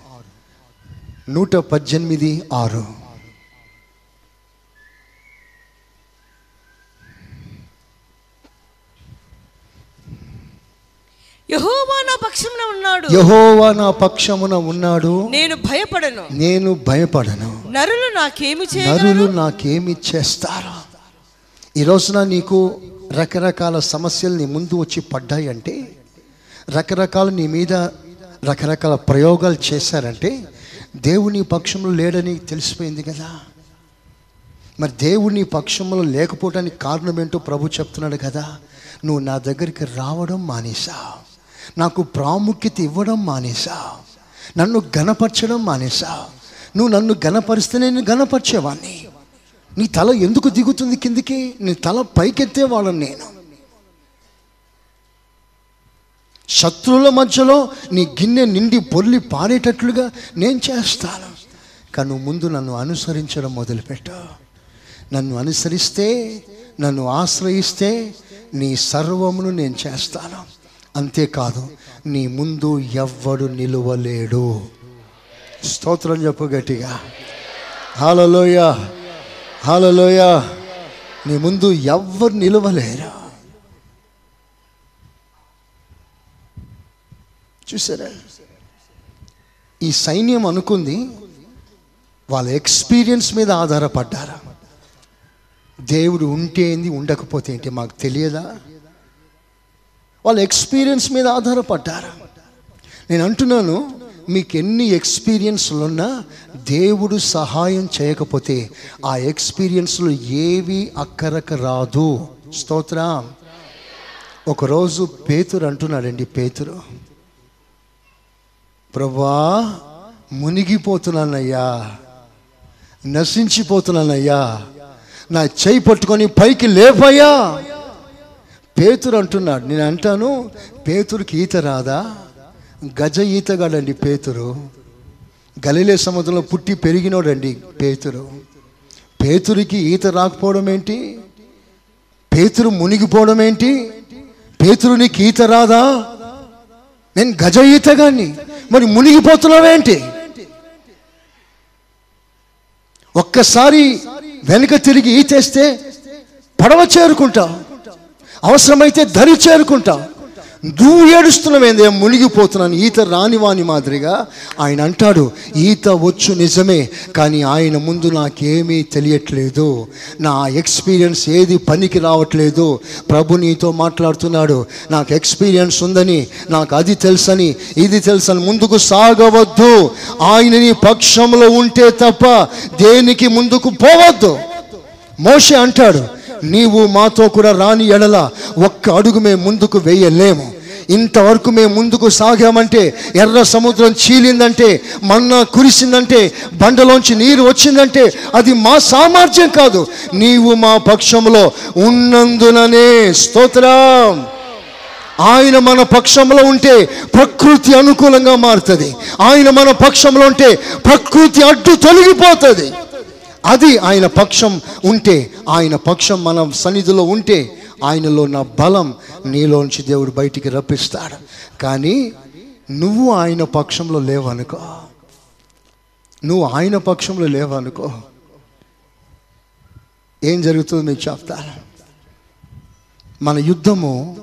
నూట పద్దెనిమిది ఆరు. యెహోవా నా పక్షమున ఉన్నాడు. యహోవా నా పక్షమున ఉన్నాడు. నేను భయపడను. నేను భయపడను. నరులు నాకేమి నరులు నాకేమి చేస్తారు? ఈ రోజున నీకు రకరకాల సమస్యలు నీ ముందు వచ్చి పడ్డాయి అంటే రకరకాల నీ మీద రకరకాల ప్రయోగాలు చేశారంటే దేవుని పక్షంలో లేడని తెలిసిపోయింది కదా. మరి దేవుని పక్షంలో లేకపోవడానికి కారణం ఏంటో ప్రభు చెప్తున్నాడు కదా. నువ్వు నా దగ్గరికి రావడం మానేసా నాకు ప్రాముఖ్యత ఇవ్వడం మానేసా. నన్ను గనపరచడం మానేసా. నువ్వు నన్ను గనపరిస్తే నేను గనపరిచేవాడిని నీ తల ఎందుకు దిగుతుంది కిందికి? నీ తల పైకెత్తేవాళ్ళని నేను. శత్రువుల మధ్యలో నీ గిన్నె నిండి పొర్లి పారేటట్లుగా నేను చేస్తాను. కానీ ముందు నన్ను అనుసరించడం మొదలుపెట్టు. నన్ను అనుసరిస్తే నన్ను ఆశ్రయిస్తే నీ సర్వమును నేను చేస్తాను. అంతేకాదు నీ ముందు ఎవ్వడు నిలువలేడు. స్తోత్రం చెప్పు గట్టిగా. హాలలోయ హాలలోయ నీ ముందు ఎవ్వరు నిలవలేరు. చూసారా? ఈ సైన్యం అనుకుంది వాళ్ళ ఎక్స్పీరియన్స్ మీద ఆధారపడ్డారా. దేవుడు ఉంటే ఏంది ఉండకపోతే ఏంటి మాకు తెలియదా? వాళ్ళ ఎక్స్పీరియన్స్ మీద ఆధారపడ్డారు. నేను అంటున్నాను మీకు ఎన్ని ఎక్స్పీరియన్స్లు ఉన్నా దేవుడు సహాయం చేయకపోతే ఆ ఎక్స్పీరియన్స్లు ఏవి అక్కరకు రాదు. స్తోత్ర. ఒకరోజు పేతురు అంటున్నాడండి పేతురు. ప్రభా మునిగిపోతున్నానయ్యా నశించిపోతున్నానయ్యా నా చేయి పట్టుకొని పైకి లేపయ్యా. పేతురు అంటున్నాడు. నేను అంటాను పేతురికి ఈత రాదా? గజ ఈతగాడండి పేతురు. గలిలే సముద్రంలో పుట్టి పెరిగినోడండి పేతురు. పేతురికి ఈత రాకపోవడం ఏంటి? పేతురు మునిగిపోవడం ఏంటి? పేతురు నీకు ఈత రాదా? నేను గజ ఈతగాన్ని. మరి మునిగిపోతున్నావేంటి ఒక్కసారి వెనుక తిరిగి ఈతేస్తే పడవ చేరుకుంటావు. అవసరమైతే దరి చేరుకుంటా. నువ్వు ఏడుస్తున్నావేందే? మునిగిపోతున్నాను. ఈత రానివాని మాదిరిగా ఆయన అంటాడు ఈత వచ్చు నిజమే కానీ ఆయన ముందు నాకేమీ తెలియట్లేదు. నా ఎక్స్పీరియన్స్ ఏది పనికి రావట్లేదు. ప్రభు నీతో మాట్లాడుతున్నాడు నాకు ఎక్స్పీరియన్స్ ఉందని నాకు అది తెలుసని ఇది తెలుసని ముందుకు సాగవద్దు. ఆయన నీ పక్షంలో ఉంటే తప్ప దేనికి ముందుకు పోవద్దు. మోషే అంటాడు నీవు మాతో కూడా రాని ఎడల ఒక్క అడుగు మేము ముందుకు వేయలేము. ఇంతవరకు మేము ముందుకు సాగామంటే ఎర్ర సముద్రం చీలిందంటే మన్నా కురిసిందంటే బండలోంచి నీరు వచ్చిందంటే అది మా సామర్థ్యం కాదు. నీవు మా పక్షంలో ఉన్నందుననే స్తోత్రం. ఆయన మన పక్షంలో ఉంటే ప్రకృతి అనుకూలంగా మారుతుంది. ఆయన మన పక్షంలో ఉంటే ప్రకృతి అడ్డు తొలగిపోతుంది. అది ఆయన పక్షం ఉంటే ఆయన పక్షం మన సన్నిధిలో ఉంటే ఆయనలో ఉన్న బలం నీలోంచి దేవుడు బయటికి రప్పిస్తాడు. కానీ నువ్వు ఆయన పక్షంలో లేవనుకో. నువ్వు ఆయన పక్షంలో లేవనుకో. ఏం జరుగుతుందో మీకు చెప్తాను. మన యుద్ధము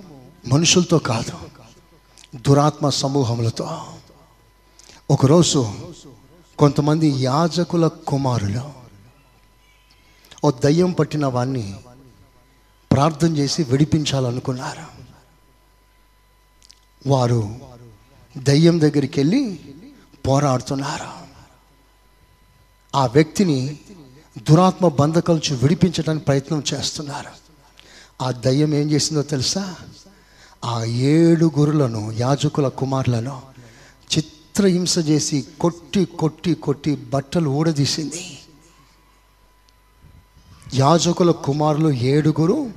మనుషులతో కాదు దురాత్మ సమూహములతో. ఒకరోజు కొంతమంది యాజకుల కుమారులు ఓ దయ్యం పట్టిన వాణ్ణి ప్రార్థన చేసి విడిపించాలనుకున్నారు. వారు దయ్యం దగ్గరికి వెళ్ళి పోరాడుతున్నారు. ఆ వ్యక్తిని దురాత్మ బంధకాల విడిపించడానికి ప్రయత్నం చేస్తున్నారు. ఆ దయ్యం ఏం చేసిందో తెలుసా? ఆ ఏడుగురులను యాజకుల కుమారులను చిత్రహింస చేసి కొట్టి కొట్టి కొట్టి బట్టలు ఊడదీసింది. యాజకుల కుమారులు ఏడుగురు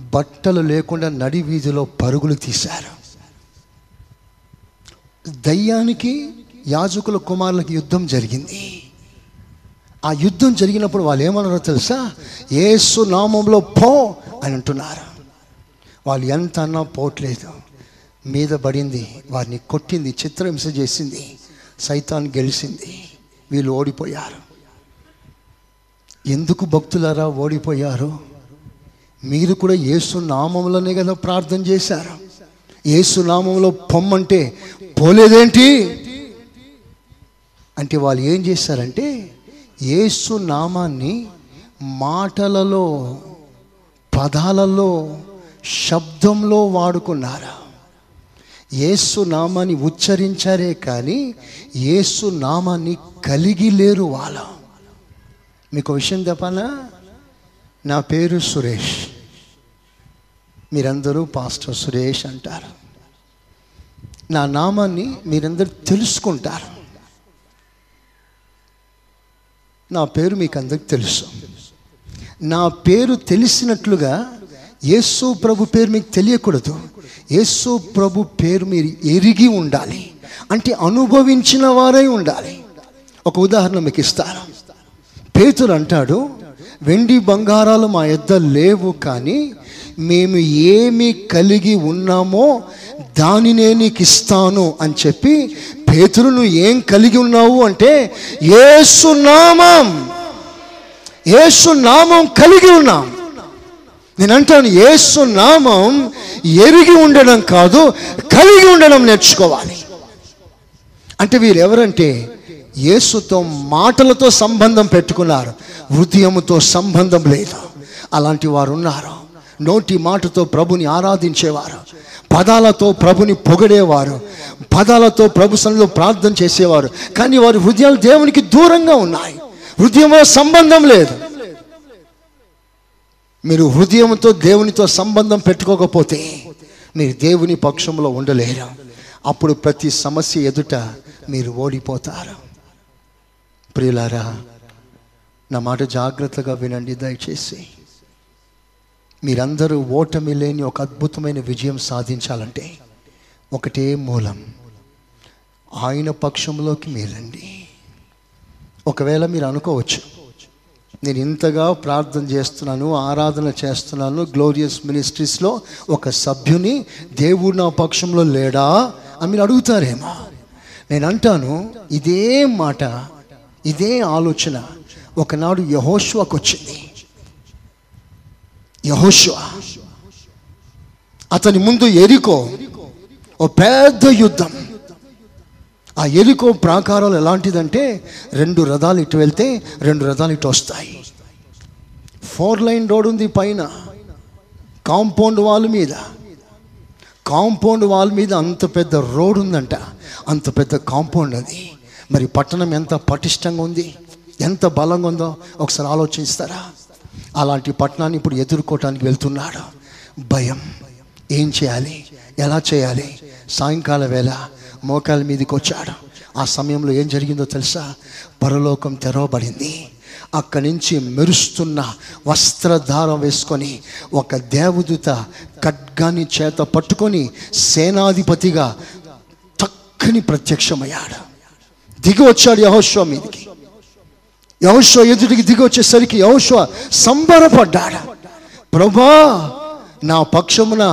బట్టలు లేకుండా నడి వీధిలో పరుగులు తీశారు. దయ్యానికి యాజకుల కుమారులకు యుద్ధం జరిగింది. ఆ యుద్ధం జరిగినప్పుడు వాళ్ళు ఏమన్నారో తెలుసా? ఏసు నామంలో పో అని అంటున్నారు. వాళ్ళు ఎంత అన్నా పోవట్లేదు మీద పడింది వారిని కొట్టింది చిత్రహింస చేసింది సైతాన్ గెలిచింది వీళ్ళు ఓడిపోయారు. ఎందుకు భక్తులారా ఓడిపోయారు? మీరు కూడా యేసు నామంలోనే కదా ప్రార్థన చేశారు. యేసు నామంలో పొమ్మంటే పోలేదేంటి? అంటే వాళ్ళు ఏం చేశారంటే యేసు నామాన్ని మాటలలో పదాలలో శబ్దంలో వాడుకున్నారు? యేసు నామాన్ని ఉచ్చరించారే కానీ యేసు నామాన్ని కలిగి లేరు వాళ్ళు. మీకు విషయం చెప్పాలా? నా పేరు సురేష్. మీరందరూ పాస్టర్ సురేష్ అంటారు. నా నామాన్ని మీరందరూ తెలుసుకుంటారు. నా పేరు మీకు అందరికి తెలుసు. నా పేరు తెలిసినట్లుగా యేసు ప్రభు పేరు మీకు తెలియకూడదు. యేసు ప్రభు పేరు మీరు ఎరిగి ఉండాలి. అంటే అనుభవించిన వారై ఉండాలి. ఒక ఉదాహరణ మీకు ఇస్తాను. పేతురు అంటాడు వెండి బంగారాలు మా యొద్ద లేవు కానీ మేము ఏమి కలిగి ఉన్నామో దానినే నీకు ఇస్తాను అని చెప్పి పేతురు నువ్వు ఏం కలిగి ఉన్నావు? అంటే ఏసునామం నామం కలిగి ఉన్నాం. నేను అంటాను ఏసు నామం ఎరిగి ఉండడం కాదు కలిగి ఉండడం నేర్చుకోవాలి. అంటే వీరు ఎవరంటే యేసుతో మాటలతో సంబంధం పెట్టుకున్నారు. హృదయముతో సంబంధం లేదు. అలాంటి వారు ఉన్నారు నోటి మాటతో ప్రభుని ఆరాధించేవారు. పదాలతో ప్రభుని పొగడేవారు. పదాలతో ప్రభు సన్నిధిలో ప్రార్థన చేసేవారు. కానీ వారి హృదయాలు దేవునికి దూరంగా ఉన్నాయి. హృదయంలో సంబంధం లేదు. మీరు హృదయంతో దేవునితో సంబంధం పెట్టుకోకపోతే మీరు దేవుని పక్షంలో ఉండలేరు. అప్పుడు ప్రతి సమస్య ఎదుట మీరు ఓడిపోతారు. ప్రియులారా నా మాట జాగ్రత్తగా వినండి దయచేసి. మీరందరూ ఓటమి లేని ఒక అద్భుతమైన విజయం సాధించాలంటే ఒకటే మూలం. ఆయన పక్షంలోకి మీరండి. ఒకవేళ మీరు అనుకోవచ్చు నేను ఇంతగా ప్రార్థన చేస్తున్నాను ఆరాధన చేస్తున్నాను గ్లోరియస్ మినిస్ట్రీస్లో ఒక సభ్యుని దేవుడు నా పక్షంలో లేడా అని మీరు అడుగుతారేమో. నేను అంటాను ఇదే మాట ఇదే ఆలోచన ఒకనాడు యహోష్వాకు వచ్చింది. యహోష్వ అతని ముందు ఎరికో ఓ పెద్ద యుద్ధం. ఆ ఎరికో ప్రాకారాలు ఎలాంటిదంటే రెండు రథాలు ఇటు వెళ్తే రెండు రథాలు ఇటు వస్తాయి. ఫోర్ లైన్ రోడ్ ఉంది పైన కాంపౌండ్ వాల్ మీద. కాంపౌండ్ వాల్ మీద అంత పెద్ద రోడ్ ఉందంట అంత పెద్ద కాంపౌండ్ అది. మరి పట్టణం ఎంత పటిష్టంగా ఉంది? ఎంత బలంగా ఉందో ఒకసారి ఆలోచిస్తారా అలాంటి పట్టణాన్ని ఇప్పుడు ఎదుర్కోవటానికి వెళ్తున్నాడు. భయం. ఏం చేయాలి? ఎలా చేయాలి? సాయంకాల వేళ మోకాల మీదకి వచ్చాడు. ఆ సమయంలో ఏం జరిగిందో తెలుసా? పరలోకం తెరవబడింది. అక్కడి నుంచి మెరుస్తున్న వస్త్రధారం వేసుకొని ఒక దేవదూత ఖడ్గాన్ని చేత పట్టుకొని సేనాధిపతిగా చక్కని ప్రత్యక్షమయ్యాడు. దిగి వచ్చాడు యహోశ్వ మీదకి. యహోశ్వ ఎదుటికి దిగి వచ్చేసరికి యహోశ్వ సంబరపడ్డాడు. ప్రభా నా పక్షమున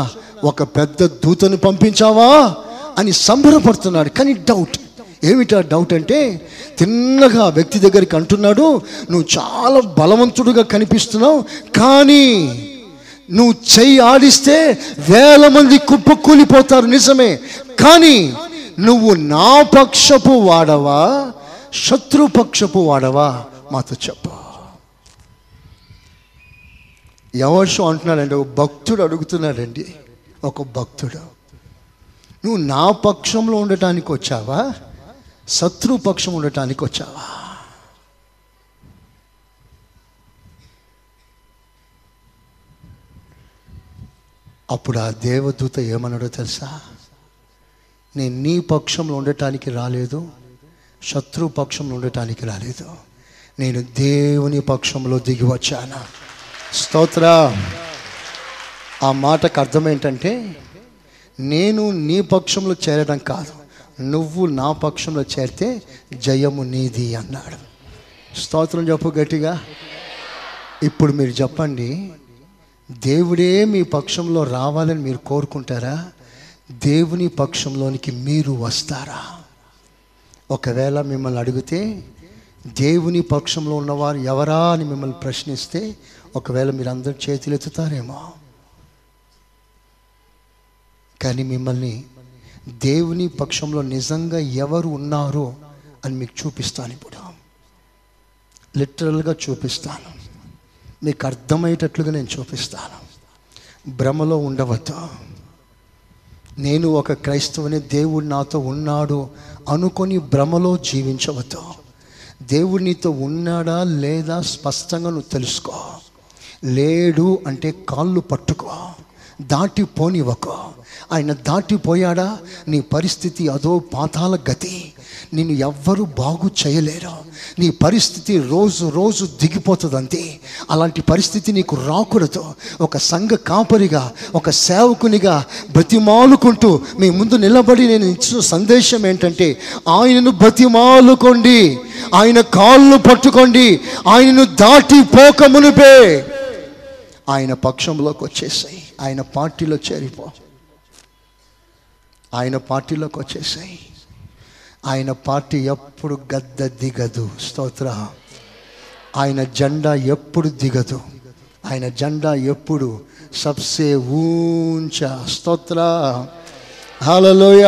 ఒక పెద్ద దూతను పంపించావా అని సంబరపడుతున్నాడు. కానీ డౌట్ ఏమిటా డౌట్ అంటే తిన్నగా వ్యక్తి దగ్గరికి అంటున్నాడు నువ్వు చాలా బలవంతుడుగా కనిపిస్తున్నావు కానీ నువ్వు చెయ్యి ఆడిస్తే వేల మంది కుప్ప కూలిపోతారు నిజమే కానీ నువ్వు నా పక్షపు వాడవా? శత్రుపక్షపు వాడవా? మాతో చెప్పు. యవశం అంటున్నాడండి ఒక భక్తుడు అడుగుతున్నాడండి. ఒక భక్తుడు. నువ్వు నా పక్షంలో ఉండటానికి వచ్చావా? శత్రుపక్షం ఉండటానికి వచ్చావా? అప్పుడు ఆ దేవదూత ఏమన్నాడో తెలుసా? నేను నీ పక్షంలో ఉండటానికి రాలేదు శత్రు పక్షంలో ఉండటానికి రాలేదు. నేను దేవుని పక్షంలో దిగి వచ్చాను? స్తోత్ర. ఆ మాటకు అర్థం ఏంటంటే నేను నీ పక్షంలో చేరడం కాదు నువ్వు నా పక్షంలో చేరితే జయము నీది అన్నాడు. స్తోత్రం చెప్పు గట్టిగా. ఇప్పుడు మీరు చెప్పండి దేవుడే మీ పక్షంలో రావాలని మీరు కోరుకుంటారా? దేవుని పక్షంలోనికి మీరు వస్తారా? ఒకవేళ మిమ్మల్ని అడిగితే దేవుని పక్షంలో ఉన్నవారు ఎవరా అని మిమ్మల్ని ప్రశ్నిస్తే ఒకవేళ మీరు అందరు చేతులు ఎత్తుతారేమో కానీ మిమ్మల్ని దేవుని పక్షంలో నిజంగా ఎవరు ఉన్నారో అని మీకు చూపిస్తాను ఇప్పుడు. లిటరల్గా చూపిస్తాను. మీకు అర్థమయ్యేటట్లుగా నేను చూపిస్తాను. భ్రమలో ఉండవద్దు. నేను ఒక క్రైస్తవుని దేవుడు నాతో ఉన్నాడు అనుకొని భ్రమలో జీవించవద్దు. దేవుడు నీతో ఉన్నాడా లేదా స్పష్టంగా నువ్వు తెలుసుకో. లేడు అంటే కాళ్ళు పట్టుకో. దాటిపోనివ్వకో. ఆయన దాటిపోయాడా? నీ పరిస్థితి అదో పాతాల గతి. నిన్ను ఎవ్వరూ బాగు చేయలేరు. నీ పరిస్థితి రోజు రోజు దిగిపోతుందంతే. అలాంటి పరిస్థితి నీకు రాకూడదు. ఒక సంఘ కాపరిగా ఒక సేవకునిగా బ్రతిమాలుకుంటూ మీ ముందు నిలబడి నేను ఇచ్చిన సందేశం ఏంటంటే ఆయనను బ్రతిమాలుకోండి. ఆయన కాళ్ళు పట్టుకోండి. ఆయనను దాటిపోక మునిపే ఆయన పక్షంలోకి వచ్చేసాయి. ఆయన పార్టీలో చేరిపో. ఆయన పార్టీలోకి వచ్చేసాయి. ఆయన పార్టీ ఎప్పుడు గద్ద దిగదు. స్తోత్ర. ఆయన జెండా ఎప్పుడు దిగదు. ఆయన జెండా ఎప్పుడు సబ్సే ఊంచ. స్తోత్ర. హాలలోయ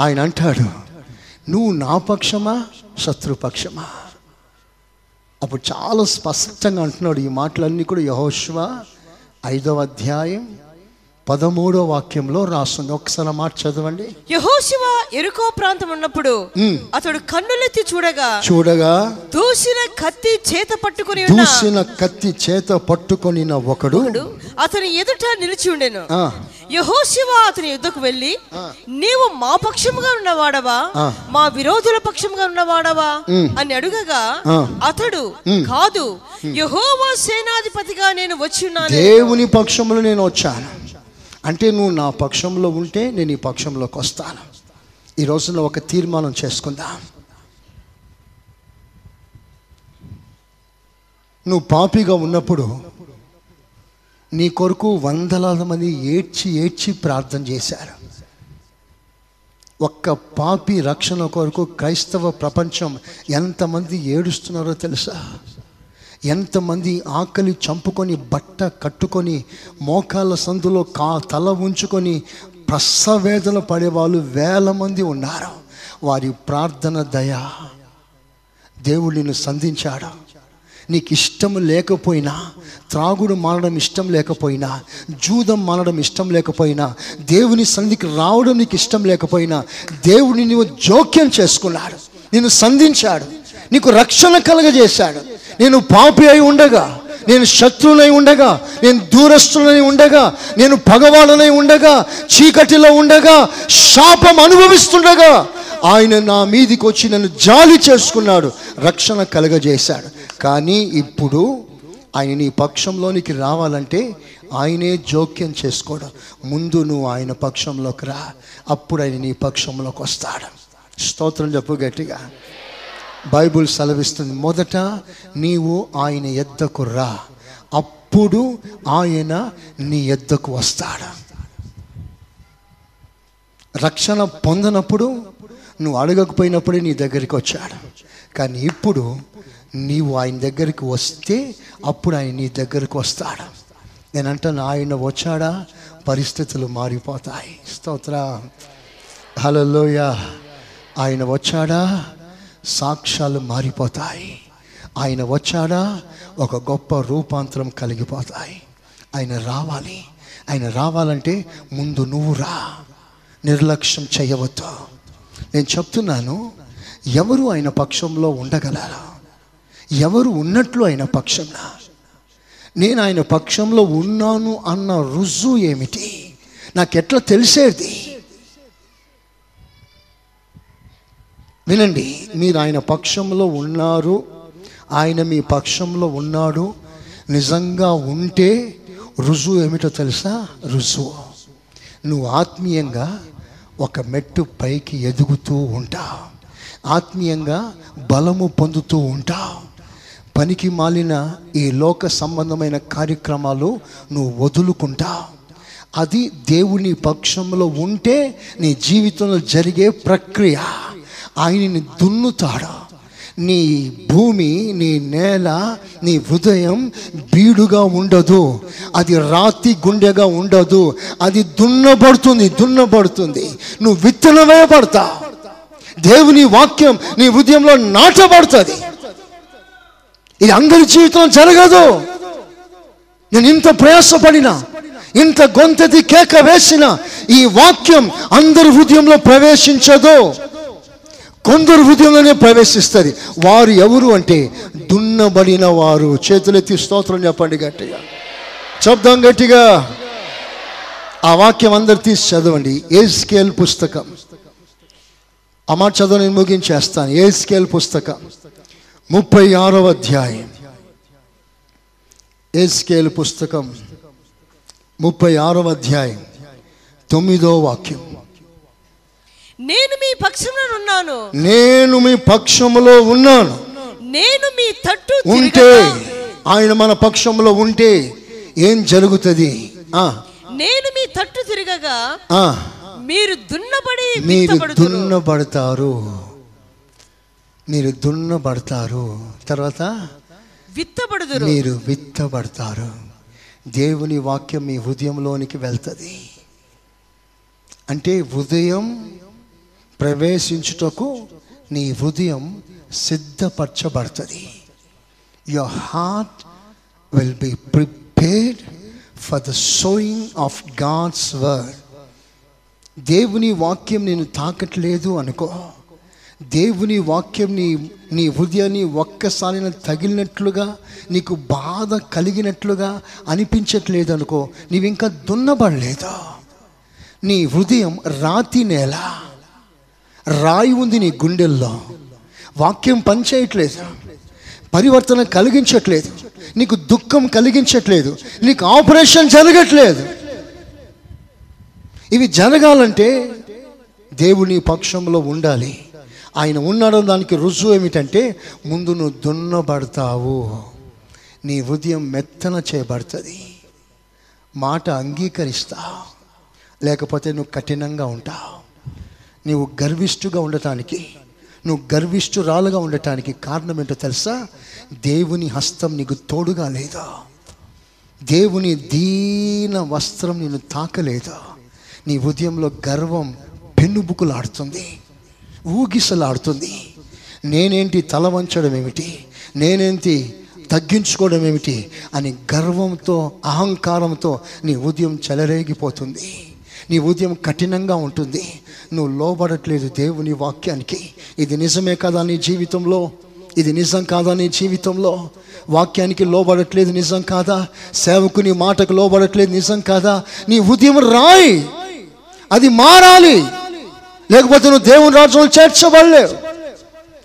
ఆయన అంటాడు నువ్వు నా పక్షమా? శత్రుపక్షమా అప్పుడు చాలా స్పష్టంగా అంటున్నాడు ఈ మాటలన్నీ కూడా యహోష్వ. ఐదవ అధ్యాయం పదమూడో వాక్యంలో రాస్తుంది ఒకసారి మాట చదవండి. యహోశివ ఎరుకో ప్రాంతం ఉన్నప్పుడు అతడు కన్నులెత్తి చూడగా చూడగా దూసిన కత్తి చేత పట్టుకుని ఉన్న దూసిన కత్తి చేత పట్టుకొనిన ఒకడు అతని ఎదుట నిలిచి ఉండెను. యహోశివ అతని యుద్ధకు వెళ్ళి నీవు మా పక్షముగా ఉన్నవాడవా. మా విరోధుల పక్షముగా ఉన్నవాడవా? అని అడుగగా. అతడు కాదు యహోవా సేనాధిపతిగా నేను వచ్చి ఉన్నాను. దేవుని పక్షంలో నేను వచ్చాను. అంటే నువ్వు నా పక్షంలో ఉంటే నేను ఈ పక్షంలోకి వస్తాను. ఈ రోజున ఒక తీర్మానం చేసుకుందాం. నువ్వు పాపిగా ఉన్నప్పుడు నీ కొరకు వందలాది మంది ఏడ్చి ఏడ్చి ప్రార్థన చేశారు. ఒక్క పాపి రక్షణ కొరకు క్రైస్తవ ప్రపంచం ఎంతమంది ఏడుస్తున్నారో తెలుసా? ఎంతమంది ఆకలి చంపుకొని బట్ట కట్టుకొని మోకాళ్ళ సందులో కా తల ఉంచుకొని ప్రసవేదన పడేవాళ్ళు వేల మంది ఉన్నారు. వారి ప్రార్థన దయ దేవుడు నిన్ను సంధించాడు? నీకు ఇష్టం లేకపోయినా త్రాగుడు మానడం ఇష్టం లేకపోయినా జూదం మానడం ఇష్టం లేకపోయినా దేవుని సంధికి రావడం నీకు ఇష్టం లేకపోయినా దేవుడిని నువ్వు జోక్యం చేసుకున్నాడు. నిన్ను సంధించాడు. నీకు రక్షణ కలగజేశాడు. నేను పాపి అయి ఉండగా నేను శత్రువునై ఉండగా నేను దూరస్తులై ఉండగా నేను పగవాళ్ళనై ఉండగా చీకటిలో ఉండగా శాపం అనుభవిస్తుండగా ఆయన నా మీదికి వచ్చి నన్ను జాలి చేసుకున్నాడు రక్షణ కలగజేశాడు. కానీ ఇప్పుడు ఆయన నీ పక్షంలోనికి రావాలంటే ఆయనే జోక్యం చేసుకోవడం ముందు నువ్వు ఆయన పక్షంలోకి రా అప్పుడు ఆయన నీ పక్షంలోకి వస్తాడు. స్తోత్రం చెప్పు గట్టిగా. బైబుల్ సెలవిస్తుంది. మొదట నీవు ఆయన ఎద్దకు రా. అప్పుడు ఆయన నీ ఎద్దకు వస్తాడు? రక్షణ పొందనప్పుడు నువ్వు అడగకపోయినప్పుడే నీ దగ్గరికి వచ్చాడు. కానీ ఇప్పుడు నీవు ఆయన దగ్గరికి వస్తే అప్పుడు ఆయన నీ దగ్గరికి వస్తాడు. నేనంటాను ఆయన వచ్చాడా? పరిస్థితులు మారిపోతాయి. స్తోత్ర. హలోయ ఆయన వచ్చాడా? సాక్ష్యాలు మారిపోతాయి. ఆయన వచ్చాడా? ఒక గొప్ప రూపాంతరం కలిగిపోతాయి. ఆయన రావాలి. ఆయన రావాలంటే ముందు నువ్వు రా. నిర్లక్ష్యం చేయవద్దు. నేను చెప్తున్నాను ఎవరు ఆయన పక్షంలో ఉండగలరు? ఎవరు ఉన్నట్లు ఆయన పక్షంలో నేను ఆయన పక్షంలో ఉన్నాను అన్న రుజువు ఏమిటి? నాకెట్లా తెలిసేది? వినండి మీరు ఆయన పక్షంలో ఉన్నారు ఆయన మీ పక్షంలో ఉన్నాడు నిజంగా ఉంటే రుజువు ఏమిటో తెలుసా? రుజువు. నువ్వు ఆత్మీయంగా ఒక మెట్టు పైకి ఎదుగుతూ ఉంటావు ఆత్మీయంగా బలము పొందుతూ ఉంటావు పనికి మాలిన ఈ లోక సంబంధమైన కార్యక్రమాలు నువ్వు వదులుకుంటావు అది దేవుని పక్షంలో ఉంటే నీ జీవితంలో జరిగే ప్రక్రియ. ఆయనని దున్నుతాడా? నీ భూమి నీ నేల నీ హృదయం బీడుగా ఉండదు. అది రాతి గుండెగా ఉండదు. అది దున్నబడుతుంది దున్నబడుతుంది. నువ్వు విత్తనమే పడతా. దేవుని వాక్యం నీ హృదయంలో నాటబడుతుంది. ఇది అందరి జీవితం జరగదు. నేను ఇంత ప్రయాసపడినా ఇంత గొంతది కేక వేసిన ఈ వాక్యం అందరి హృదయంలో ప్రవేశించదు. కొందరు హృదయంలోనే ప్రవేశిస్తుంది వారు ఎవరు అంటే దున్నబడిన వారు. చేతులెత్తి స్తోత్రం చెప్పండి గట్టిగా. చెప్దాం గట్టిగా. ఆ వాక్యం అందరు తీసి చదవండి. ఏ స్కేల్ పుస్తకం. ఆ మాట చదువు నేను ముగించేస్తాను. ఏ స్కేల్ పుస్తకం. ముప్పై ఆరవ అధ్యాయం. ఏ స్కేల్ పుస్తకం. ముప్పై ఆరవ అధ్యాయం. తొమ్మిదో వాక్యం. నేను మీ పక్షంలో ఉన్నాను. నేను మీ పక్షములో ఉన్నాను. నేను మీ తట్టు ఉంటే ఆయన మన పక్షంలో ఉంటే ఏం జరుగుతుంది? ఆ, నేను మీ తట్టు తిరగగా ఆ, మీరు దున్నబడి మీరు. దున్నబడతారు. మీరు దున్నబడతారు. తర్వాత? విత్తబడుదురు. మీరు విత్తబడతారు. దేవుని వాక్యం మీ హృదయంలోనికి వెళ్తుంది. అంటే హృదయం ప్రవేశించుటకు నీ హృదయం సిద్ధపరచబడుతుంది. Your heart will be prepared for the sowing of God's word దేవుని వాక్యం నేను తాకట్లేదు అనుకో. దేవుని వాక్యం నీ నీ హృదయాన్ని ఒక్కసారి తగిలినట్లుగా నీకు బాధ కలిగినట్లుగా అనిపించట్లేదు అనుకో. నీవు ఇంకా దున్నబడలేదు? నీ హృదయం రాతి నేల. రాయి ఉంది నీ గుండెల్లో. వాక్యం పనిచేయట్లేదు. పరివర్తన కలిగించట్లేదు. నీకు దుఃఖం కలిగించట్లేదు. నీకు ఆపరేషన్ జరగట్లేదు. ఇవి జరగాలంటే దేవుని పక్షంలో ఉండాలి. ఆయన ఉన్నాడని దానికి రుజువు ఏమిటంటే ముందు నువ్వు దున్నబడతావు. నీ హృదయం మెత్తన చేయబడుతుంది. మాట అంగీకరిస్తావు లేకపోతే నువ్వు కఠినంగా ఉంటావు. నీవు గర్విష్ఠుగా ఉండటానికి నువ్వు గర్విష్ఠురాలుగా ఉండటానికి కారణం ఏంటో తెలుసా? దేవుని హస్తం నీకు తోడుగా లేదా. దేవుని దీన వస్త్రం నేను తాకలేదా. నీ ఉదయంలో గర్వం పెన్నుబుకులాడుతుంది ఊగిసలాడుతుంది. నేనేంటి తల వంచడం ఏమిటి? నేనేంటి తగ్గించుకోవడం ఏమిటి? అని గర్వంతో అహంకారంతో నీ ఉదయం చెలరేగిపోతుంది. నీ ఉదయం కఠినంగా ఉంటుంది. నువ్వు లోబడట్లేదు దేవుని వాక్యానికి. ఇది నిజమే కదా నీ జీవితంలో? ఇది నిజం కాదా నీ జీవితంలో? వాక్యానికి లోబడట్లేదు నిజం కాదా? సేవకుని మాటకు లోబడట్లేదు నిజం కాదా? నీ ఉదయం రాయి. అది మారాలి. లేకపోతే నువ్వు దేవుని రాజ్యంలో చేర్చబడలేవు.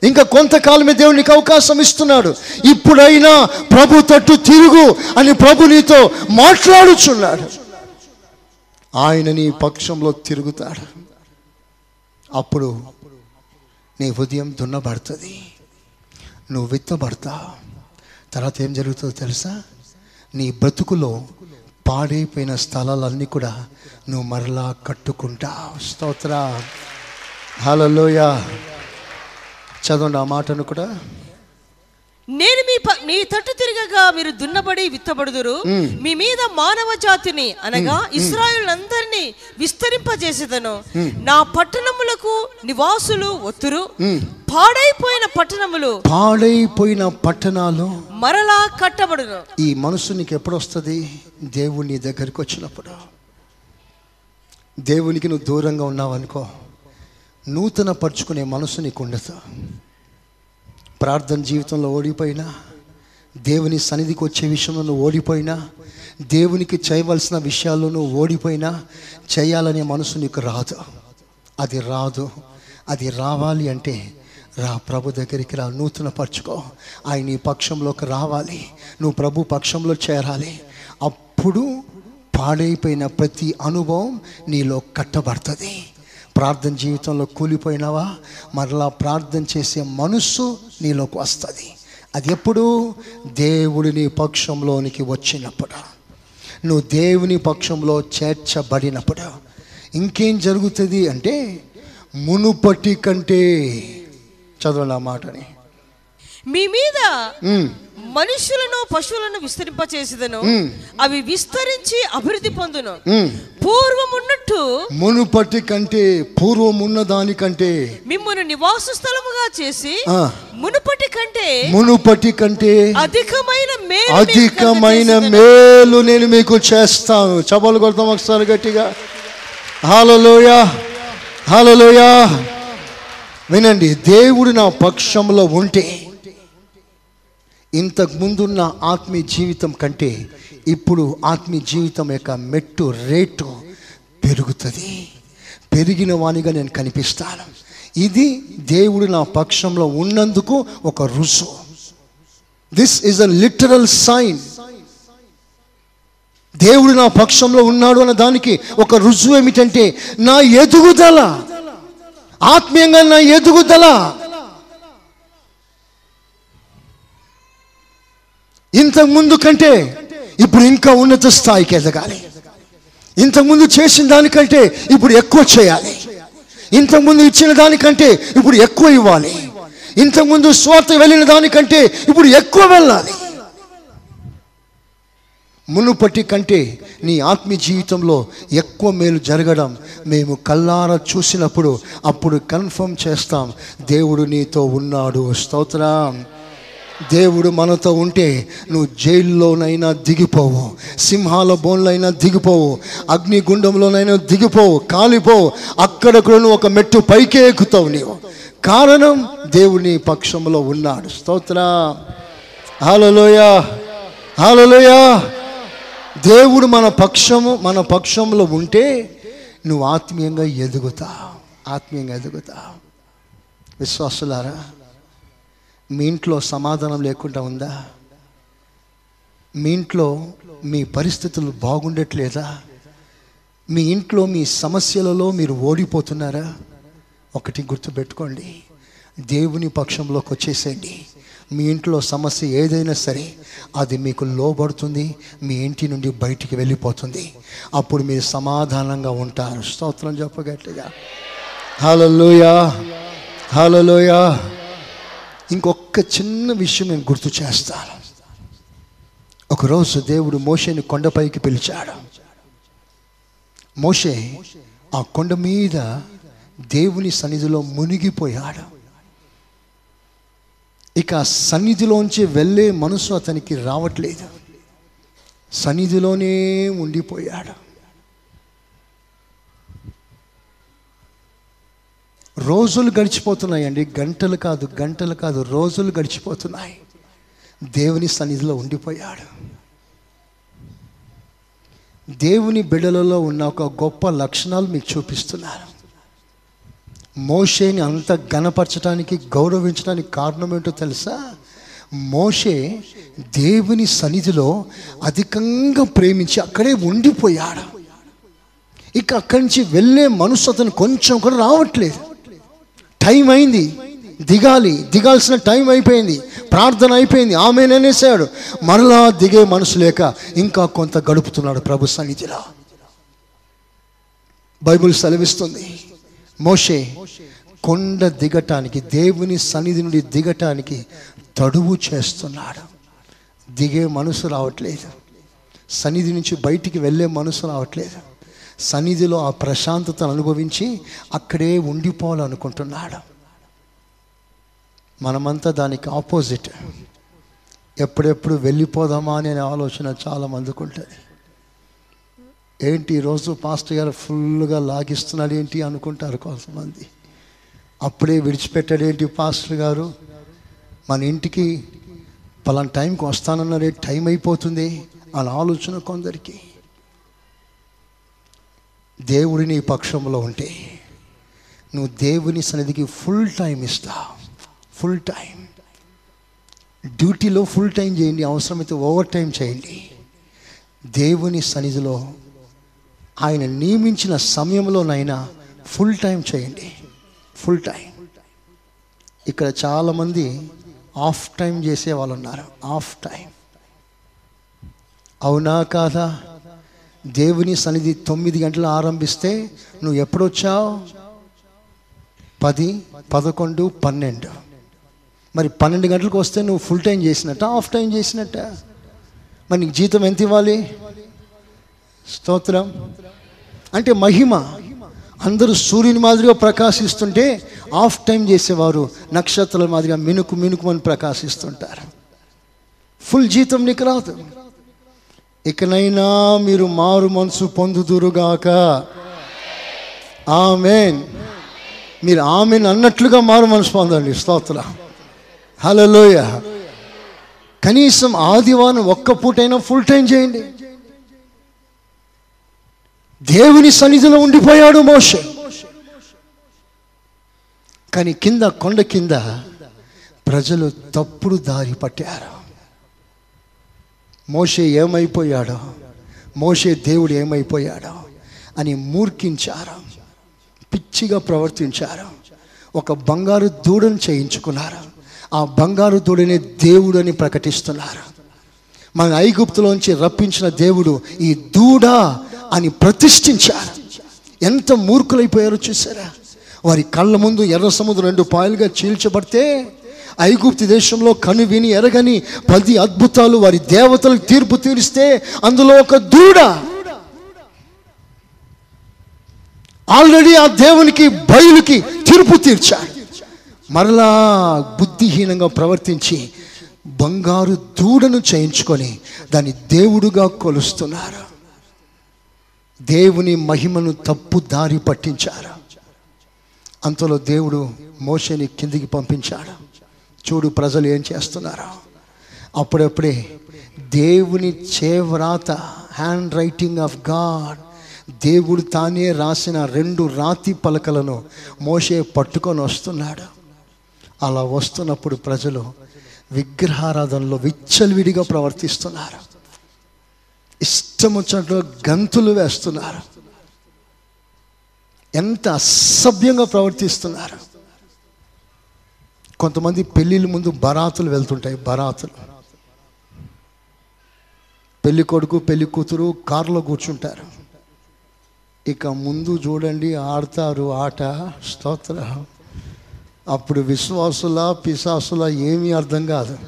ఇంకా కొంతకాలమే దేవుడు నీకు అవకాశం ఇస్తున్నాడు. ఇప్పుడైనా ప్రభు తట్టు తిరుగు అని ప్రభు నీతో మాట్లాడుచున్నాడు. ఆయన నీ పక్షంలో తిరుగుతాడు. అప్పుడు నీ హృదయం దున్నబడుతుంది. నువ్వు విత్తబడతావు. తర్వాత ఏం జరుగుతుందో తెలుసా? నీ బ్రతుకులో పాడైపోయిన స్థలాలన్నీ కూడా నువ్వు మరలా కట్టుకుంటావు. స్తోత్ర. హలోయ చదవండి ఆ మాటను కూడా. నేను మీ మీ తట్టు తిరగగా మీరు దున్నబడి విత్తబడుదురు. మీ మీద మానవ జాతిని అనగా ఇస్రాయేల్ విస్తరింపజేసేదను. నా పట్టణములకు నివాసులు ఒత్తురు. పాడైపోయిన పట్టణములు పాడైపోయిన పట్టణాలు మరలా కట్టబడును. ఈ మనసు నీకు ఎప్పుడు వస్తుంది దేవుడు నీ దగ్గరికి వచ్చినప్పుడు. దేవునికి నువ్వు దూరంగా ఉన్నావు అనుకో నూతన పరుచుకునే మనసు నీకు ఉండదు ప్రార్థన జీవితంలో ఓడిపోయినా దేవుని సన్నిధికి వచ్చే విషయంలో నువ్వు ఓడిపోయినా దేవునికి చేయవలసిన విషయాల్లో నువ్వు ఓడిపోయినా చేయాలనే మనసు నీకు రాదు. అది రాదు. అది రావాలి అంటే రా ప్రభు దగ్గరికి రా. నూతన పరుచుకో ఆయన నీ పక్షంలోకి రావాలి. నువ్వు ప్రభు పక్షంలో చేరాలి. అప్పుడు పాడైపోయిన ప్రతి అనుభవం నీలో కట్టబడుతుంది. ప్రార్థన జీవితంలో కూలిపోయినావా? మరలా ప్రార్థన చేసే మనస్సు నీలోకి వస్తుంది. అది ఎప్పుడు? దేవుడి నీ పక్షంలోనికి వచ్చినప్పుడు. నువ్వు దేవుని పక్షంలో చేర్చబడినప్పుడు. ఇంకేం జరుగుతుంది అంటే మునుపటి కంటే చదవండి ఆ మాటని. మీ మీద మనుషులను పశువులను విస్తరింపచేసేదను మ్. అవి విస్తరించి అభివృద్ధి పొందును. పూర్వం ఉన్నట్టు మునుపటి కంటే పూర్వం ఉన్న దానికంటే మిమ్మల్ని నివాస స్థలముగా చేసి. మునుపటి కంటే మునుపటి కంటే అధికమైన మేలు అధికమైన. మేలు నేను మీకు చేస్తాను చపలు కొడతాం ఒకసారి గట్టిగా హాలలోయ హాలలోయ వినండి దేవుడు నా పక్షంలో ఉంటే ఇంతకుముందున్న ఆత్మీయ జీవితం కంటే ఇప్పుడు ఆత్మీయ జీవితం యొక్క మెట్టు రేటు పెరుగుతుంది. పెరిగిన వానిగా నేను కనిపిస్తాను. ఇది దేవుడు నా పక్షంలో ఉన్నందుకు ఒక రుసు. This is a literal sign దేవుడు నా పక్షంలో ఉన్నాడు అన్న దానికి ఒక రుజువు ఏమిటంటే నా ఎదుగుదల ఆత్మీయంగా నా ఎదుగుదల ఇంతకు ముందు కంటే ఇప్పుడు ఇంకా ఉన్నత స్థాయికి ఎదగాలి. ఇంతకుముందు చేసిన దానికంటే ఇప్పుడు ఎక్కువ చేయాలి. ఇంతకుముందు ఇచ్చిన దానికంటే ఇప్పుడు ఎక్కువ ఇవ్వాలి. ఇంతకుముందు స్వార్థ వెళ్ళిన దానికంటే ఇప్పుడు ఎక్కువ వెళ్ళాలి. మునుపటి కంటే నీ ఆత్మీయ జీవితంలో ఎక్కువ మేలు జరగడం మేము కల్లారా చూసినప్పుడు అప్పుడు కన్ఫర్మ్ చేస్తాం. దేవుడు నీతో ఉన్నాడు. స్తోత్రం. దేవుడు మనతో ఉంటే నువ్వు జైల్లోనైనా దిగిపోవు సింహాల బోన్లైనా దిగిపోవు అగ్నిగుండంలోనైనా దిగిపోవు కాలిపోవు. అక్కడ కూడా నువ్వు ఒక మెట్టు పైకే ఎక్కుతావు నీవు. కారణం దేవుని పక్షంలో ఉన్నాడు. స్తోత్ర. హాలలోయ హాలలోయ దేవుడు మన పక్షము మన పక్షంలో ఉంటే నువ్వు ఆత్మీయంగా ఎదుగుతావు. ఆత్మీయంగా ఎదుగుతావు. విశ్వాసులారా మీ ఇంట్లో సమాధానం లేకుండా ఉందా? మీ ఇంట్లో మీ పరిస్థితులు బాగుండట్లేదా? మీ ఇంట్లో మీ సమస్యలలో మీరు ఓడిపోతున్నారా? ఒకటి గుర్తుపెట్టుకోండి. దేవుని పక్షంలోకి వచ్చేసేయండి. మీ ఇంట్లో సమస్య ఏదైనా సరే అది మీకు లోబడుతుంది మీ ఇంటి నుండి బయటికి వెళ్ళిపోతుంది. అప్పుడు మీరు సమాధానంగా ఉంటారు. స్తోత్రం చెప్పగట్లుగా హలోయా హలోయా ఇంకొక చిన్న విషయం నేను గుర్తు చేస్తాను. ఒకరోజు దేవుడు మోషేని కొండపైకి పిలిచాడు. మోషే ఆ కొండ మీద దేవుని సన్నిధిలో మునిగిపోయాడు. ఇక ఆ సన్నిధిలోంచి వెళ్ళే మనసు అతనికి రావట్లేదు. సన్నిధిలోనే ఉండిపోయాడు. రోజులు గడిచిపోతున్నాయండి. గంటలు కాదు గంటలు కాదు రోజులు గడిచిపోతున్నాయి. దేవుని సన్నిధిలో ఉండిపోయాడు. దేవుని బిడలలో ఉన్న ఒక గొప్ప లక్షణాలు మీకు చూపిస్తున్నారు. మోషేని అంత గణపరచడానికి గౌరవించడానికి కారణం ఏంటో తెలుసా? మోషే దేవుని సన్నిధిలో అధికంగా ప్రేమించి అక్కడే ఉండిపోయాడు. ఇక అక్కడి నుంచి వెళ్ళే మనసు అతను కొంచెం కూడా రావట్లేదు. టైం అయింది దిగాలి. దిగాల్సిన టైం అయిపోయింది ప్రార్థన అయిపోయింది. ఆమెననేసాడు మరలా దిగే మనసు లేక ఇంకా కొంత గడుపుతున్నాడు ప్రభు సన్నిధిలో. బైబిల్ సెలవిస్తుంది. మోషే కొండ దిగటానికి దేవుని సన్నిధి నుండి దిగటానికి తడువు చేస్తున్నాడు. దిగే మనసు రావట్లేదు. సన్నిధి నుంచి బయటికి వెళ్ళే మనసు రావట్లేదు. సన్నిధిలో ఆ ప్రశాంతతను అనుభవించి అక్కడే ఉండిపోవాలనుకుంటున్నాడు మనమంతా దానికి ఆపోజిట్. ఎప్పుడెప్పుడు వెళ్ళిపోదామా అనే ఆలోచన చాలా మందికి ఉంటుంది. ఏంటి ఈరోజు పాస్టర్ గారు ఫుల్గా లాగిస్తున్నాడు ఏంటి అనుకుంటారు కొంతమంది. అప్పుడే విడిచిపెట్టాడు ఏంటి పాస్టర్ గారు? మన ఇంటికి పలానా టైంకి వస్తానన్నారే టైం అయిపోతుంది అని ఆలోచన కొందరికి. దేవుడి నీ పక్షంలో ఉంటే నువ్వు దేవుని సన్నిధికి ఫుల్ టైం ఇస్తావు ఫుల్ టైం డ్యూటీలో ఫుల్ టైం చేయండి అవసరమైతే ఓవర్ టైం చేయండి. దేవుని సన్నిధిలో ఆయన నియమించిన సమయంలోనైనా ఫుల్ టైం చేయండి. ఫుల్ టైం ఇక్కడ చాలామంది ఆఫ్ టైం చేసే వాళ్ళు ఉన్నారు. ఆఫ్ టైం అవునా కాదా? దేవుని సన్నిధి తొమ్మిది గంటలు ఆరంభిస్తే నువ్వు ఎప్పుడొచ్చావు? పది పదకొండు పన్నెండు. మరి పన్నెండు గంటలకు వస్తే నువ్వు ఫుల్ టైం చేసినట్ట? ఆఫ్ టైం చేసినట్ట. మరి నీకు జీతం ఎంత ఇవ్వాలి? స్తోత్రం. అంటే మహిమ. అందరూ సూర్యుని మాదిరిగా ప్రకాశిస్తుంటే ఆఫ్ టైం చేసేవారు. నక్షత్రాల మాదిరిగా మినుకు మినుకుమని ప్రకాశిస్తుంటారు. ఫుల్ జీతం నీకు రాదు. ఇకనైనా మీరు మారు మనసు పొందుదురుగాక. ఆమెన్. మీరు ఆమెను అన్నట్లుగా మారు మనసు పొందండి. స్తోత్ర. హలోయ కనీసం ఆదివారం ఒక్క పూటైనా ఫుల్ టైం చేయండి. దేవుని సన్నిధిలో ఉండిపోయాడు మోషే. కానీ కింద కొండ కింద ప్రజలు తప్పుడు దారి పట్టారు. మోషే ఏమైపోయాడో? మోషే దేవుడు ఏమైపోయాడో? అని మూర్ఖించారు. పిచ్చిగా ప్రవర్తించారు. ఒక బంగారు దూడను చేయించుకున్నారు. ఆ బంగారు దూడనే దేవుడు అని ప్రకటిస్తున్నారు. మన ఐగుప్తులోంచి రప్పించిన దేవుడు ఈ దూడ అని ప్రతిష్ఠించారు. ఎంత మూర్ఖులైపోయారో చూసారా? వారి కళ్ళ ముందు ఎర్ర సముద్రం రెండు పాయలుగా చీల్చబడితే ఐగుప్తి దేశంలో కనువిని ఎరగని పది అద్భుతాలు వారి దేవతలకు తీర్పు తీరిస్తే అందులో ఒక దూడ. ఆల్రెడీ ఆ దేవునికి బయలుకి తీర్పు తీర్చాడు. మరలా బుద్ధిహీనంగా ప్రవర్తించి బంగారు దూడను చేయించుకొని దాన్ని దేవుడుగా కొలుస్తున్నారు. దేవుని మహిమను తప్పు దారి పట్టించారు. అంతలో దేవుడు మోషని కిందికి పంపించాడు. చూడు ప్రజలు ఏం చేస్తున్నారు. అప్పుడప్పుడే దేవుని చేవ్రాత హ్యాండ్ రైటింగ్ ఆఫ్ గాడ్ దేవుడు తానే రాసిన రెండు రాతి పలకలను మోసే పట్టుకొని వస్తున్నాడు. అలా వస్తున్నప్పుడు ప్రజలు విగ్రహారాధనలో విచ్చలవిడిగా ప్రవర్తిస్తున్నారు. ఇష్టం వచ్చినట్లు గంతులు వేస్తున్నారు. ఎంత అసభ్యంగా ప్రవర్తిస్తున్నారు. కొంతమంది పెళ్ళిళ్ళ ముందు బరాతులు వెళ్తుంటాయి బరాతులు. పెళ్ళి కొడుకు పెళ్ళి కూతురు కారులో కూర్చుంటారు. ఇక ముందు చూడండి ఆడతారు ఆట స్తోత్ర. అప్పుడు విశ్వాసుల పిశాసుల ఏమీ అర్థం కాదు.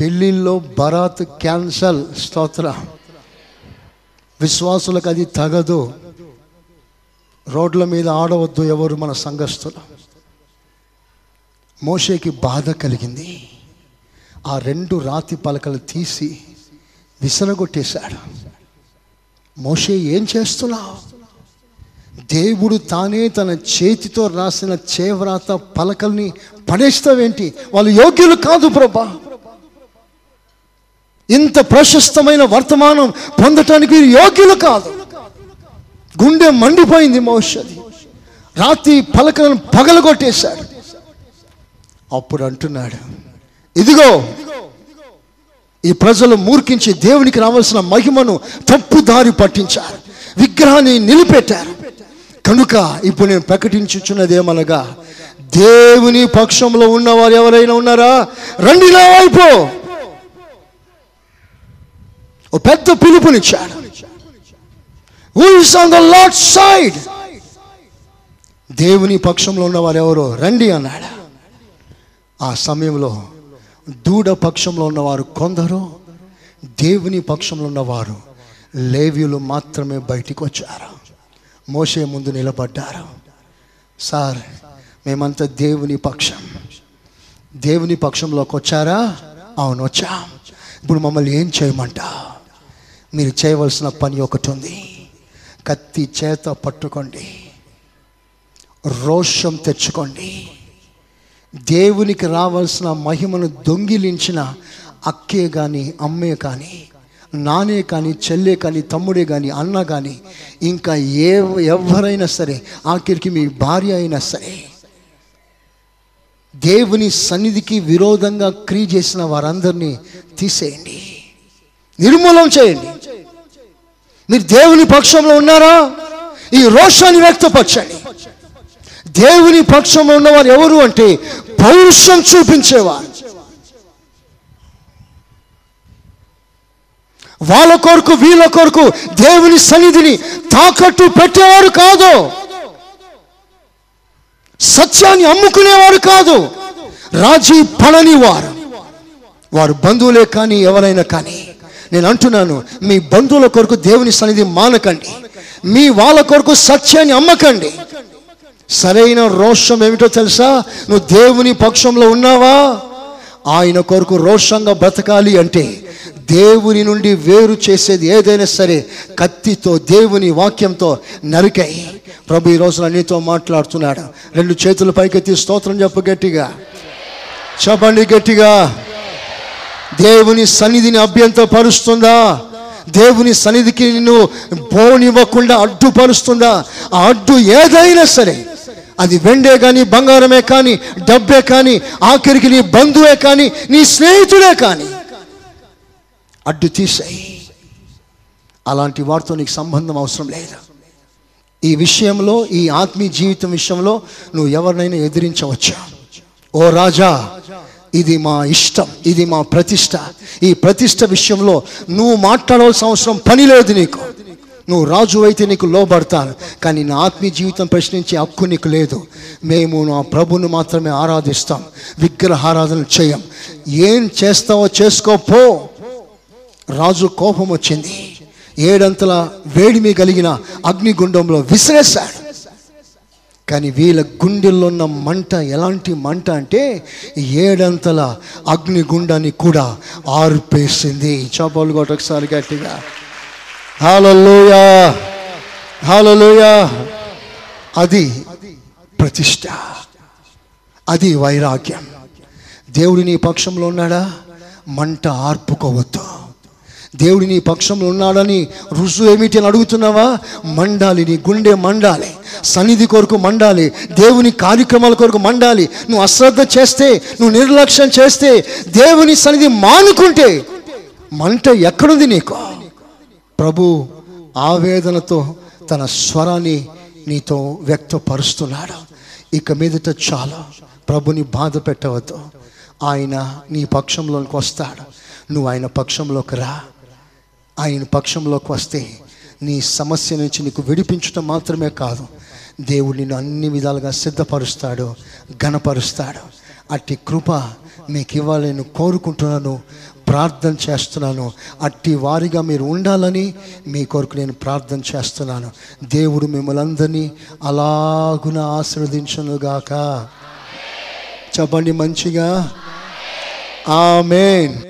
పెళ్ళిళ్ళలో బరాత్ క్యాన్సల్ స్తోత్ర. విశ్వాసులకు అది తగదు. రోడ్ల మీద ఆడవద్దు ఎవరు మన సంఘస్థులు. మోషేకి బాధ కలిగింది. ఆ రెండు రాతి పలకలు తీసి విసరగొట్టేశాడు మోషే ఏం చేస్తున్నావు? దేవుడు తానే తన చేతితో రాసిన చేవ్రాత పలకల్ని పడేస్తావేంటి? వాళ్ళు యోగ్యులు కాదు ప్రభా. ఇంత ప్రశస్తమైన వర్తమానం పొందటానికి యోగ్యులు కాదు. గుండె మండిపోయింది మోషది రాత్రి పలకలను పగలగొట్టేశాడు. అప్పుడు అంటున్నాడు ఇదిగో ఈ ప్రజలు మూర్ఖించి దేవునికి రావాల్సిన మహిమను తప్పుదారి పట్టించారు. విగ్రహాన్ని నిలిపెట్టారు. కనుక ఇప్పుడు నేను ప్రకటించుచున్నదేమనగా దేవుని పక్షంలో ఉన్నవారు ఎవరైనా ఉన్నారా? రండి నా వైపు. ఓ పెద్ద పిలుపునిచ్చాడు. Who is on the Lord side దేవుని పక్షంలో ఉన్నవారు ఎవరో? రండి అన్నాడు. ఆ సమయంలో దూడ పక్షంలో ఉన్నవారు కొందరు దేవుని పక్షంలో ఉన్నవారు లేవ్యులు మాత్రమే బయటికి వచ్చారు. మోసే ముందు నిలబడ్డారు. సార్ మేమంతా దేవుని పక్షం. దేవుని పక్షంలోకి వచ్చారా? అవును వచ్చా. ఇప్పుడు మమ్మల్ని ఏం చేయమంటా మీరు చేయవలసిన పని ఒకటి ఉంది. కత్తి చేత పట్టుకోండి. రోషం తెచ్చుకోండి. దేవునికి రావాల్సిన మహిమను దొంగిలించిన అక్కే కానీ అమ్మే కానీ నానే కానీ చెల్లె కానీ తమ్ముడే కానీ అన్న కానీ ఇంకా ఏ ఎవరైనా సరే ఆఖరికి మీ భార్య అయినా సరే దేవుని సన్నిధికి విరోధంగా క్రియ చేసిన వారందరినీ తీసేయండి. నిర్మూలం చేయండి. మీరు దేవుని పక్షంలో ఉన్నారా? ఈ రోషాన్ని వ్యక్తపరచండి. దేవుని పక్షంలో ఉన్నవారు ఎవరు అంటే పౌరుషం చూపించేవారు. వాళ్ళ కొరకు వీళ్ళ కొరకు దేవుని సన్నిధిని తాకట్టు పెట్టేవారు కాదు. సత్యాన్ని అమ్ముకునేవారు కాదు. రాజీ పడని వారు వారు బంధువులే కానీ ఎవరైనా కానీ నేను అంటున్నాను మీ బంధువుల కొరకు దేవుని సన్నిధి మానకండి. మీ వాళ్ళ కొరకు సత్యాన్ని అమ్మకండి. సరైన రోషం ఏమిటో తెలుసా? నువ్వు దేవుని పక్షంలో ఉన్నావా? ఆయన కొరకు రోషంగా బ్రతకాలి అంటే దేవుని నుండి వేరు చేసేది ఏదైనా సరే కత్తితో దేవుని వాక్యంతో నరికాయి. ప్రభు ఈ నీతో మాట్లాడుతున్నాడు. రెండు చేతులు పైకెత్తి స్తోత్రం చెప్పు గట్టిగా. చెప్పండి గట్టిగా. దేవుని సన్నిధిని అభ్యంతరపరుస్తుందా? దేవుని సన్నిధికి నిన్ను పోనివ్వకుండా అడ్డుపరుస్తుందా? ఆ అడ్డు ఏదైనా సరే అది వెండే కానీ బంగారమే కానీ డబ్బే కానీ ఆఖరికి నీ బంధువే కానీ నీ స్నేహితుడే కానీ అడ్డు తీసాయి. అలాంటి వారితో నీకు సంబంధం అవసరం లేదు. ఈ విషయంలో ఈ ఆత్మీయ జీవితం విషయంలో నువ్వు ఎవరినైనా ఎదిరించవచ్చు? ఓ రాజా ఇది మా ఇష్టం ఇది మా ప్రతిష్ట. ఈ ప్రతిష్ట విషయంలో నువ్వు మాట్లాడవలసిన అవసరం పని లేదు నీకు. నువ్వు రాజు అయితే నీకు లోబడతాను కానీ నా ఆత్మీయ జీవితం ప్రశ్నించే హక్కు నీకు లేదు. మేము నా ప్రభుని మాత్రమే ఆరాధిస్తాం విగ్రహారాధన చేయం. ఏం చేస్తావో చేసుకోపో రాజు కోపం వచ్చింది. ఏడంతల వేడిమి కలిగిన అగ్నిగుండంలో విసిరేశాడు. కానీ వీళ్ళ గుండెల్లో ఉన్న మంట ఎలాంటి మంట అంటే ఏడంతల అగ్నిగుండాన్ని కూడా ఆర్పేసింది. చపాలు కొట్ట ఒకసారి గట్టిగా. హాలలోయా హాలలోయా అది ప్రతిష్ట. అది వైరాగ్యం. దేవుడి నీ పక్షంలో ఉన్నాడా? మంట ఆర్పుకోవద్దు. దేవుడి నీ పక్షంలో ఉన్నాడని రుజువు ఏమిటి అని అడుగుతున్నావా? మండాలి నీ గుండె మండాలి. సన్నిధి కొరకు మండాలి. దేవుని కార్యక్రమాల కొరకు మండాలి. నువ్వు అశ్రద్ధ చేస్తే నువ్వు నిర్లక్ష్యం చేస్తే దేవుని సన్నిధి మానుకుంటే మంట ఎక్కడుంది నీకు? ప్రభు ఆవేదనతో తన స్వరాన్ని నీతో వ్యక్తపరుస్తున్నాడు. ఇక మీదట చాలా. ప్రభుని బాధ పెట్టవద్దు. ఆయన నీ పక్షంలోకి వస్తాడు. నువ్వు ఆయన పక్షంలోకి రా. ఆయన పక్షంలోకి వస్తే నీ సమస్య నుంచి నీకు విడిపించడం మాత్రమే కాదు. దేవుడు నిన్ను అన్ని విధాలుగా సిద్ధపరుస్తాడు ఘనపరుస్తాడు. అట్టి కృప మీకు ఇవ్వాలని నేను కోరుకుంటున్నాను ప్రార్థన చేస్తున్నాను. అట్టి వారిగా మీరు ఉండాలని మీ కొరకు నేను ప్రార్థన చేస్తున్నాను. దేవుడు మిమ్మల్ని అందరినీ అలాగున ఆశీర్వదించనుగాక చెప్పండి మంచిగా. ఆమెన్.